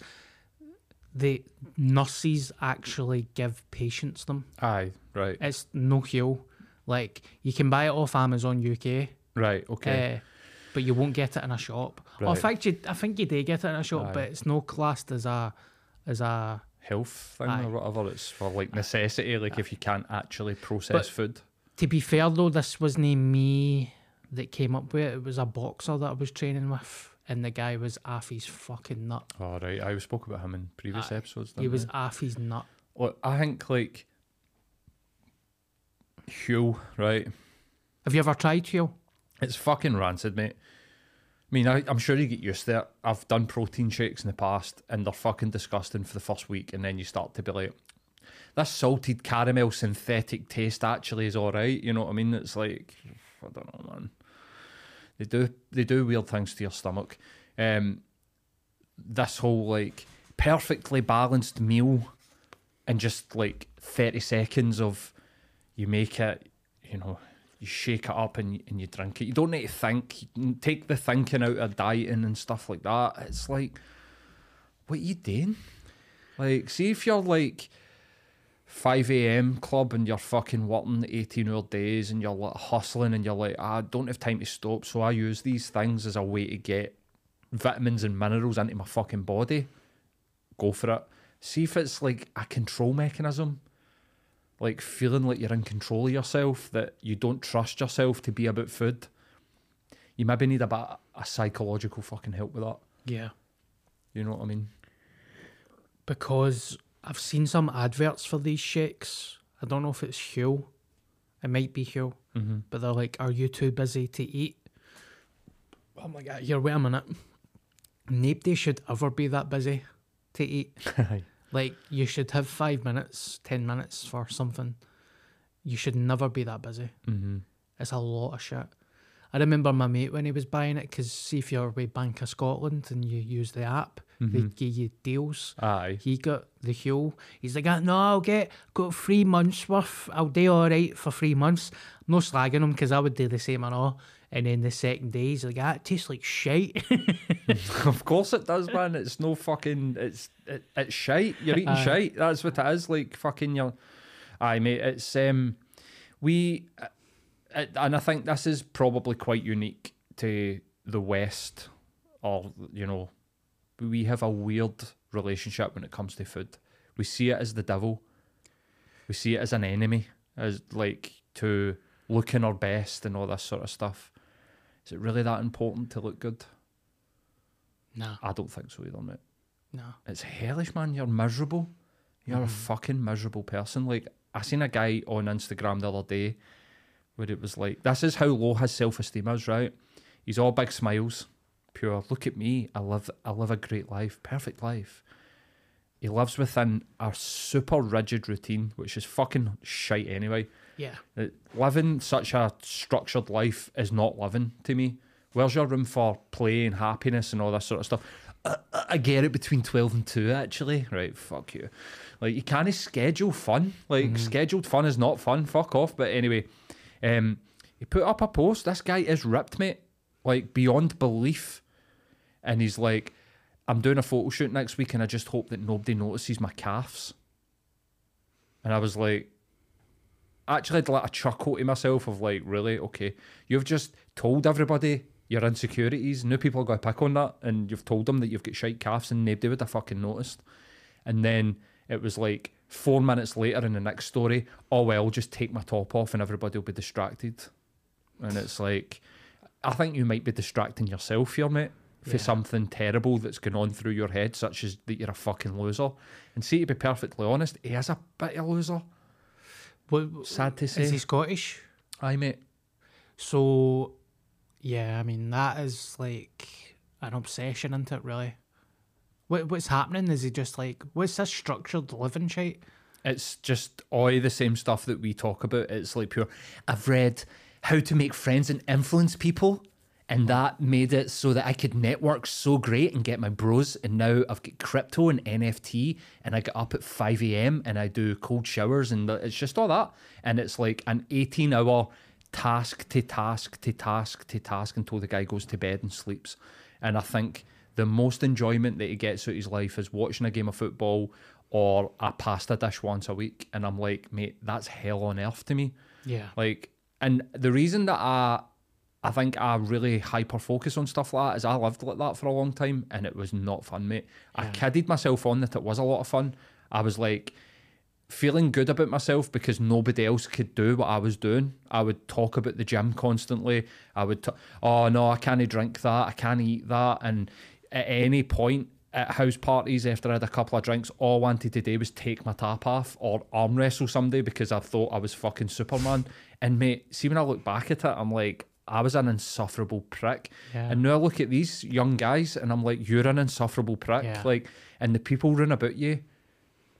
[SPEAKER 1] The nurses actually give patients them.
[SPEAKER 2] Aye. Right.
[SPEAKER 1] It's no Huel. Like you can buy it off Amazon UK,
[SPEAKER 2] Right. Okay.
[SPEAKER 1] uh, but you won't get it in a shop. Or in
[SPEAKER 2] Right.
[SPEAKER 1] fact, you, I think you do get it in a shop, but it's no classed as a as a.
[SPEAKER 2] Health thing
[SPEAKER 1] Aye.
[SPEAKER 2] or whatever. It's for like necessity. Like if you can't actually process
[SPEAKER 1] But-
[SPEAKER 2] food.
[SPEAKER 1] To be fair though, this wasn't me that came up with it. It was a boxer that I was training with, and the guy was off his fucking nut.
[SPEAKER 2] Oh right, I spoke about him in previous
[SPEAKER 1] Aye.
[SPEAKER 2] episodes.
[SPEAKER 1] He was his nut.
[SPEAKER 2] Well, I think like Huel, right?
[SPEAKER 1] Have you ever tried Huel?
[SPEAKER 2] It's fucking rancid, mate. I mean, I, I'm sure you get used to it. I've done protein shakes in the past, and they're fucking disgusting for the first week, and then you start to be like, "This salted caramel synthetic taste actually is all right." You know what I mean? It's like, I don't know, man. They do they do weird things to your stomach. Um, this whole like perfectly balanced meal, and just like thirty seconds of you make it, you know, you shake it up and, and you drink it. You don't need to think. You take the thinking out of dieting and stuff like that. It's like, what are you doing? Like, see if you're like 5 a.m. club and you're fucking working 18 hour days and you're like hustling and you're like, "Ah, I don't have time to stop, so I use these things as a way to get vitamins and minerals into my fucking body. Go for it. See if it's like a control mechanism like feeling like you're in control of yourself, that you don't trust yourself to be about food, you maybe need a bit of psychological fucking help with that.
[SPEAKER 1] Yeah.
[SPEAKER 2] You know what I mean?
[SPEAKER 1] Because I've seen some adverts for these shakes. I don't know if it's Huel. It might be Huel.
[SPEAKER 2] Mm-hmm.
[SPEAKER 1] But they're like, Are you too busy to eat? Oh my god, here, wait a minute. Nobody should ever be that busy to eat. Like, you should have five minutes, ten minutes for something. You should never be that busy.
[SPEAKER 2] mm-hmm.
[SPEAKER 1] It's a lot of shit. I remember my mate when he was buying it because see if you're with Bank of Scotland and you use the app, they
[SPEAKER 2] Mhm.
[SPEAKER 1] give you deals.
[SPEAKER 2] Aye.
[SPEAKER 1] He got the Huel. He's like, "Ah, no, I'll get got three months worth. I'll do all right for three months. I'm not slagging him because I would do the same and all. And then the second day, he's like, ah, it tastes like shite.
[SPEAKER 2] of course it does, man. It's no fucking. It's it, it's shite. You're eating
[SPEAKER 1] Aye.
[SPEAKER 2] shite. That's what it is. Like fucking your. Aye, mate. It's um, we, uh, and I think this is probably quite unique to the West, or you know, we have a weird relationship when it comes to food. We see it as the devil. We see it as an enemy, as like to looking our best and all this sort of stuff. Is it really that important to look good?
[SPEAKER 1] nah,
[SPEAKER 2] I don't think so either, mate.
[SPEAKER 1] nah.
[SPEAKER 2] It's hellish, man. You're miserable. You're a
[SPEAKER 1] Mhm.
[SPEAKER 2] fucking miserable person. Like I seen a guy on Instagram the other day where it was like, "This is how low his self esteem is." Right? He's all big smiles, pure. Look at me. I live. I live a great life, perfect life. He lives within a super rigid routine, which is fucking shite anyway.
[SPEAKER 1] Yeah,
[SPEAKER 2] Uh, living such a structured life is not living to me. Where's your room for play and happiness and all that sort of stuff? I, I- get it between 12 and 2, actually. Right, fuck you. Like, you can't schedule fun. Like,
[SPEAKER 1] Mhm.
[SPEAKER 2] scheduled fun is not fun. Fuck off. But anyway, um, he put up a post. This guy is ripped, mate. Like, beyond belief. And he's like, I'm doing a photo shoot next week and I just hope that nobody notices my calves. And I was like, actually had like a chuckle to myself of like, really, okay, you've just told everybody your insecurities. New people are going to pick on that, and you've told them that you've got shite calves, and nobody would have fucking noticed. And then it was like four minutes later in the next story, oh well, just take my top off, and everybody will be distracted. And it's like, I think you might be distracting yourself here, mate. For
[SPEAKER 1] Yeah.
[SPEAKER 2] something terrible that's going on through your head, such as that you're a fucking loser. And see, to be perfectly honest, he is a bit of a loser.
[SPEAKER 1] What,
[SPEAKER 2] Sad to eh, say.
[SPEAKER 1] is he Scottish?
[SPEAKER 2] Aye, mate.
[SPEAKER 1] So, yeah, I mean that is like an obsession, isn't it? Really. What what's happening? Is he just like what's this structured living shit?
[SPEAKER 2] It's just all the same stuff that we talk about. It's like pure. I've read how to make friends and influence people, and mm-hmm. that made it so that I could network so great and get my bros. And now I've got crypto and NFT, and I get up at five a.m. and I do cold showers, and it's just all that. And it's like an eighteen-hour task to task to task to task until the guy goes to bed and sleeps. And I think the most enjoyment that he gets out of his life is watching a game of football or a pasta dish once a week. And I'm like, mate, that's hell on earth to me.
[SPEAKER 1] Yeah.
[SPEAKER 2] Like, and the reason that I, I think I really hyper focus on stuff like that as I lived like that for a long time and it was not fun, mate. I
[SPEAKER 1] Yeah.
[SPEAKER 2] kidded myself on that it was a lot of fun. I was like, feeling good about myself because nobody else could do what I was doing. I would talk about the gym constantly. I would, t- oh no, I can't drink that, I can't eat that. And at any point at house parties after I had a couple of drinks, all I wanted to do was take my top off or arm wrestle somebody because I thought I was fucking Superman. And mate, see when I look back at it, I'm like, I was an insufferable prick.
[SPEAKER 1] Yeah.
[SPEAKER 2] And now I look at these young guys and I'm like, you're an insufferable prick.
[SPEAKER 1] Yeah.
[SPEAKER 2] Like, and the people round about you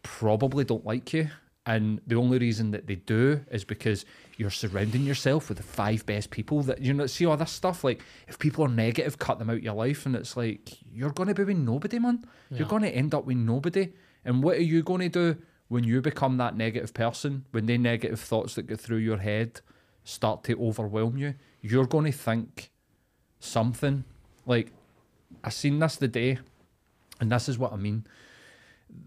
[SPEAKER 2] probably don't like you. And the only reason that they do is because you're surrounding yourself with the five best people that you know. See all this stuff. Like, if people are negative, cut them out your life, and it's like you're going to be with nobody, man.
[SPEAKER 1] Yeah.
[SPEAKER 2] You're going to end up with nobody. And what are you going to do when you become that negative person? When the negative thoughts that go through your head start to overwhelm you, you're going to think something. Like, I seen this the day, and this is what I mean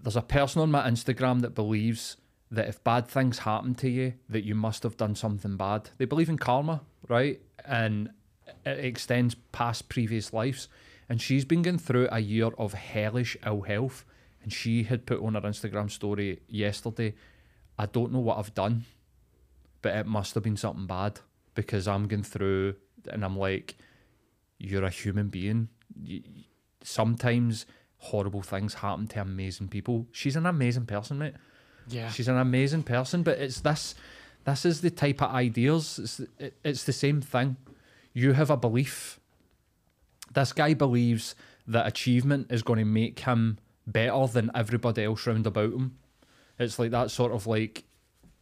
[SPEAKER 2] there's a person on my Instagram that believes that if bad things happen to you, that you must have done something bad. They believe in karma, right? And it extends past previous lives. And she's been going through a year of hellish ill health. And she had put on her Instagram story yesterday, I don't know what I've done, but it must have been something bad because I'm going through, and I'm like, you're a human being. Sometimes horrible things happen to amazing people. She's an amazing person, mate.
[SPEAKER 1] Yeah.
[SPEAKER 2] She's an amazing person, but it's this. This is the type of ideas. It's it, it's the same thing. You have a belief. This guy believes that achievement is going to make him better than everybody else round about him. It's like that sort of like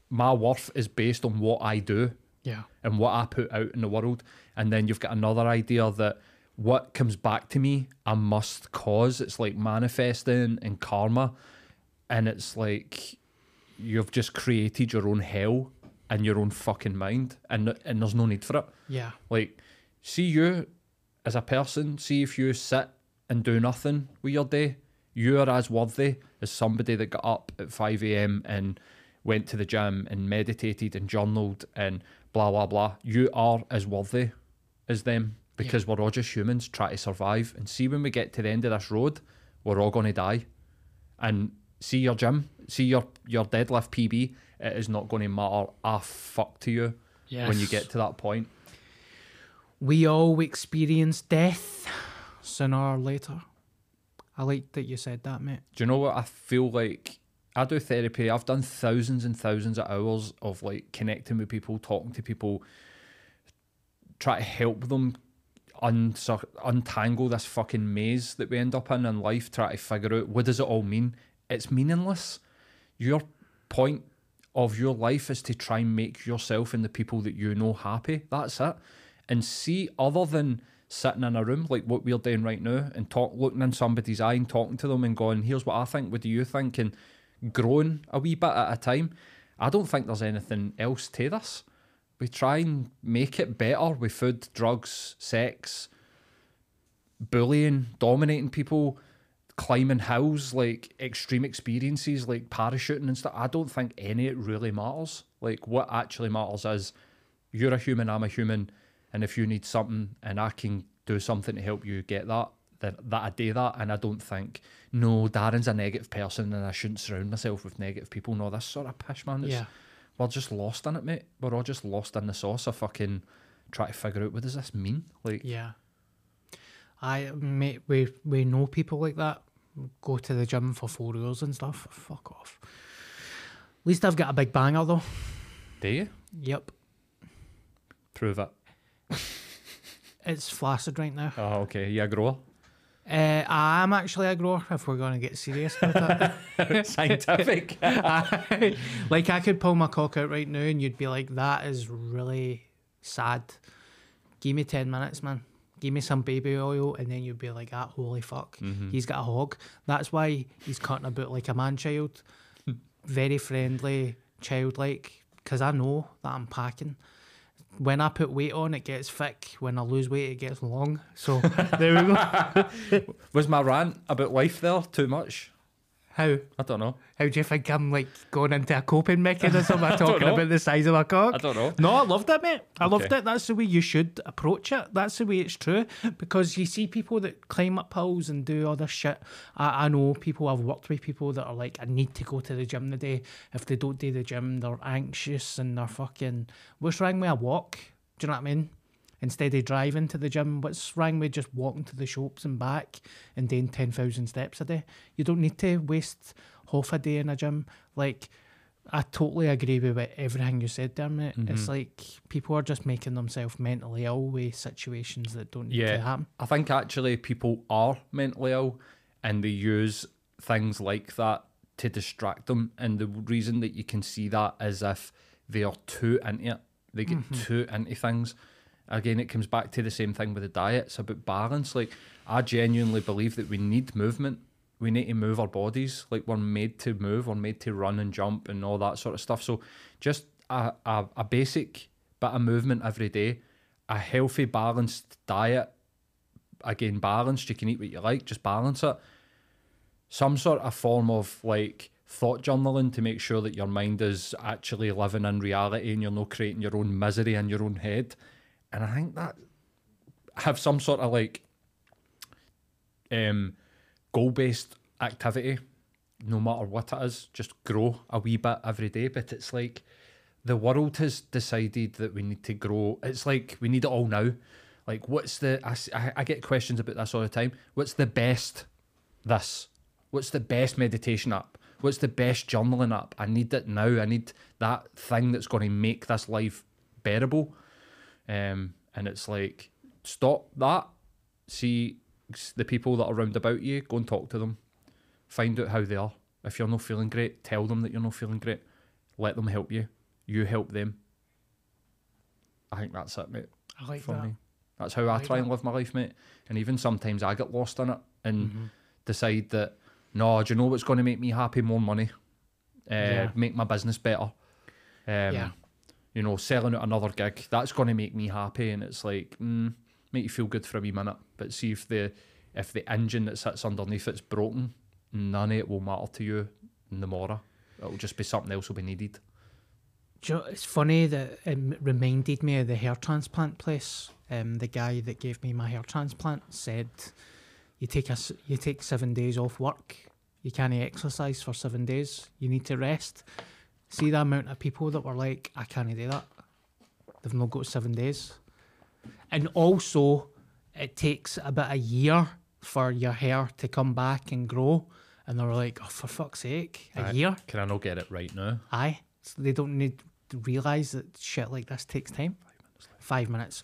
[SPEAKER 2] my worth is based on what I do
[SPEAKER 1] Yeah.
[SPEAKER 2] and what I put out in the world. And then you've got another idea that what comes back to me, I must cause. It's like manifesting and karma. And it's like you've just created your own hell in your own fucking mind. And, and there's no need for it.
[SPEAKER 1] Yeah.
[SPEAKER 2] Like, see you as a person, see if you sit and do nothing with your day, you are as worthy as somebody that got up at 5 a.m. and went to the gym and meditated and journaled and blah, blah, blah. You are as worthy as them because we're all just humans trying to survive. And see, when we get to the end of this road, we're all going to die. And see your gym, see your, your deadlift PB, it is not going to matter a fuck to you
[SPEAKER 1] Yes.
[SPEAKER 2] when you get to that point.
[SPEAKER 1] We all experience death sooner or later. I like that you said that, mate.
[SPEAKER 2] Do you know what I feel like? I do therapy. I've done thousands and thousands of hours of like connecting with people, talking to people, try to help them uncir- untangle this fucking maze that we end up in in life. Try to figure out what does it all mean. It's meaningless. Your point of your life is to try and make yourself and the people that you know happy. That's it. And see, other than sitting in a room like what we're doing right now and talk, looking in somebody's eye and talking to them and going, "Here's what I think. What do you think?" and growing a wee bit at a time. I don't think there's anything else to this. We try and make it better with food, drugs, sex, bullying, dominating people, climbing hills, like extreme experiences like parachuting and stuff. I don't think any it really matters. Like what actually matters is you're a human, I'm a human, and if you need something and I can do something to help you get that, then that I do that. And I don't think, no, Darren's a negative person and I shouldn't surround myself with negative people. No, this sort of pish, man.
[SPEAKER 1] Yeah.
[SPEAKER 2] We're just lost in it, mate. We're all just lost in the sauce of fucking try to figure out what does this mean? Like
[SPEAKER 1] Yeah. I mate, we we know people like that. Go to the gym for four hours and stuff. Fuck off. At least I've got a big banger though.
[SPEAKER 2] do you?
[SPEAKER 1] Yep.
[SPEAKER 2] Prove it.
[SPEAKER 1] It's flaccid right now.
[SPEAKER 2] Oh, okay. You a grower?
[SPEAKER 1] Uh, I am actually a grower if we're going to get serious about it.
[SPEAKER 2] Scientific.
[SPEAKER 1] like I could pull my cock out right now and you'd be like, that is really sad. Give me 10 minutes, man. Give me some baby oil and then you'd be like, ah, holy fuck. He's got a hog. That's why he's cutting about like a man child. Very friendly, childlike, because I know that I'm packing. When I put weight on, it gets thick. When I lose weight, it gets long. So there we go.
[SPEAKER 2] Was my rant about life there too much?
[SPEAKER 1] How?
[SPEAKER 2] I don't know.
[SPEAKER 1] How do you think I'm like going into a coping mechanism? I'm talking about the size of a cock.
[SPEAKER 2] I don't know.
[SPEAKER 1] No, I loved it, mate. I loved
[SPEAKER 2] Okay.
[SPEAKER 1] it. That's the way you should approach it. That's the way it's true. Because you see people that climb up hills and do other shit. I, I know people, I've worked with people that are like, I need to go to the gym today. If they don't do the gym, they're anxious and they're fucking, what's wrong with a walk? Do you know what I mean? Instead of driving to the gym, what's wrong with just walking to the shops and back and doing 10,000 steps a day? You don't need to waste half a day in a gym. Like, I totally agree with what- everything you said there, mate.
[SPEAKER 2] Mm-hmm.
[SPEAKER 1] It's like people are just making themselves mentally ill with situations that don't need to happen.
[SPEAKER 2] I think actually people are mentally ill and they use things like that to distract them. And the reason that you can see that is if they are too into it, they get too into things. Again, it comes back to the same thing with the diet. It's about balance. Like, I genuinely believe that we need movement. We need to move our bodies. Like, we're made to move, we're made to run and jump and all that sort of stuff. So, just a, a, a basic bit of movement every day, a healthy, balanced diet again balanced. You can eat what you like, just balance it. Some sort of form of like thought journaling to make sure that your mind is actually living in reality and you're not creating your own misery in your own head. And I think that have some sort of like um goal based activity, no matter what it is, just grow a wee bit every day. But it's like the world has decided that we need to grow. It's like we need it all now. Like, what's the? I, I get questions about this all the time. What's the best? This. What's the best meditation app? What's the best journaling app? I need it now. I need that thing that's going to make this life bearable. Um, and it's like, stop that. See the people that are round about you. Go and talk to them. Find out how they are. If you're not feeling great, tell them that you're not feeling great. Let them help you. You help them. I think that's it, mate
[SPEAKER 1] I like
[SPEAKER 2] for
[SPEAKER 1] that.
[SPEAKER 2] me. That's how I
[SPEAKER 1] like
[SPEAKER 2] try and live my life, mate. And even sometimes I get lost in it and
[SPEAKER 1] Mm-hmm.
[SPEAKER 2] decide that, no, do you know what's going to make me happy? More money, uh,
[SPEAKER 1] Yeah.
[SPEAKER 2] make my business better. Um,
[SPEAKER 1] Yeah.
[SPEAKER 2] You know, selling out another gig, that's going to make me happy. And it's like, mm, make you feel good for a wee minute. But see if the if the engine that sits underneath it's broken, none of it will matter to you in the morrow. It'll just be something else will be needed.
[SPEAKER 1] You know, it's funny that it reminded me of the hair transplant place. Um, the guy that gave me my hair transplant said, "You take us, you take seven days off work. You can't exercise for seven days. You need to rest." See the amount of people that were like, "I can't do that." They've not got seven days, and also it takes about a year for your hair to come back and grow. And they were like, "Oh, for fuck's sake, a year."
[SPEAKER 2] Can I not get it right now?
[SPEAKER 1] Aye. So they don't need to realise that shit like this takes time. Five minutes.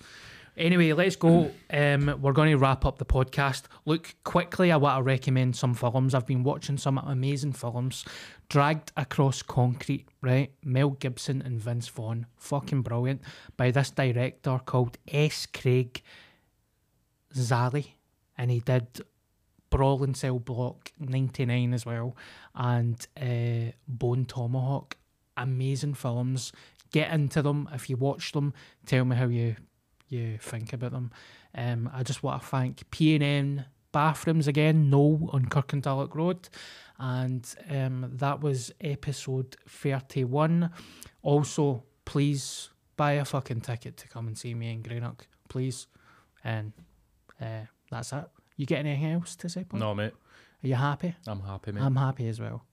[SPEAKER 1] Anyway, let's go. Um, we're going to wrap up the podcast. Look, quickly, I want to recommend some films. I've been watching some amazing films. Dragged Across Concrete, right? Mel Gibson and Vince Vaughn. Fucking brilliant. By this director called S. Craig Zahler. And he did Brawl in Cell Block 99 as well. And uh, Bone Tomahawk. Amazing films. Get into them. If you watch them, tell me how you you think about them. Um, I just want to thank P&N Bathrooms again, no on Kirkintilloch Road. And um, that was episode 31. Also, please buy a fucking ticket to come and see me in Greenock, please. And uh, that's it. You get anything else to say, Paul?
[SPEAKER 2] No, mate.
[SPEAKER 1] Are you happy?
[SPEAKER 2] I'm happy, mate.
[SPEAKER 1] I'm happy as well.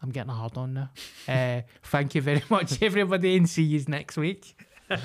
[SPEAKER 1] I'm getting a hard on now. uh, thank you very much, everybody, and see you next week.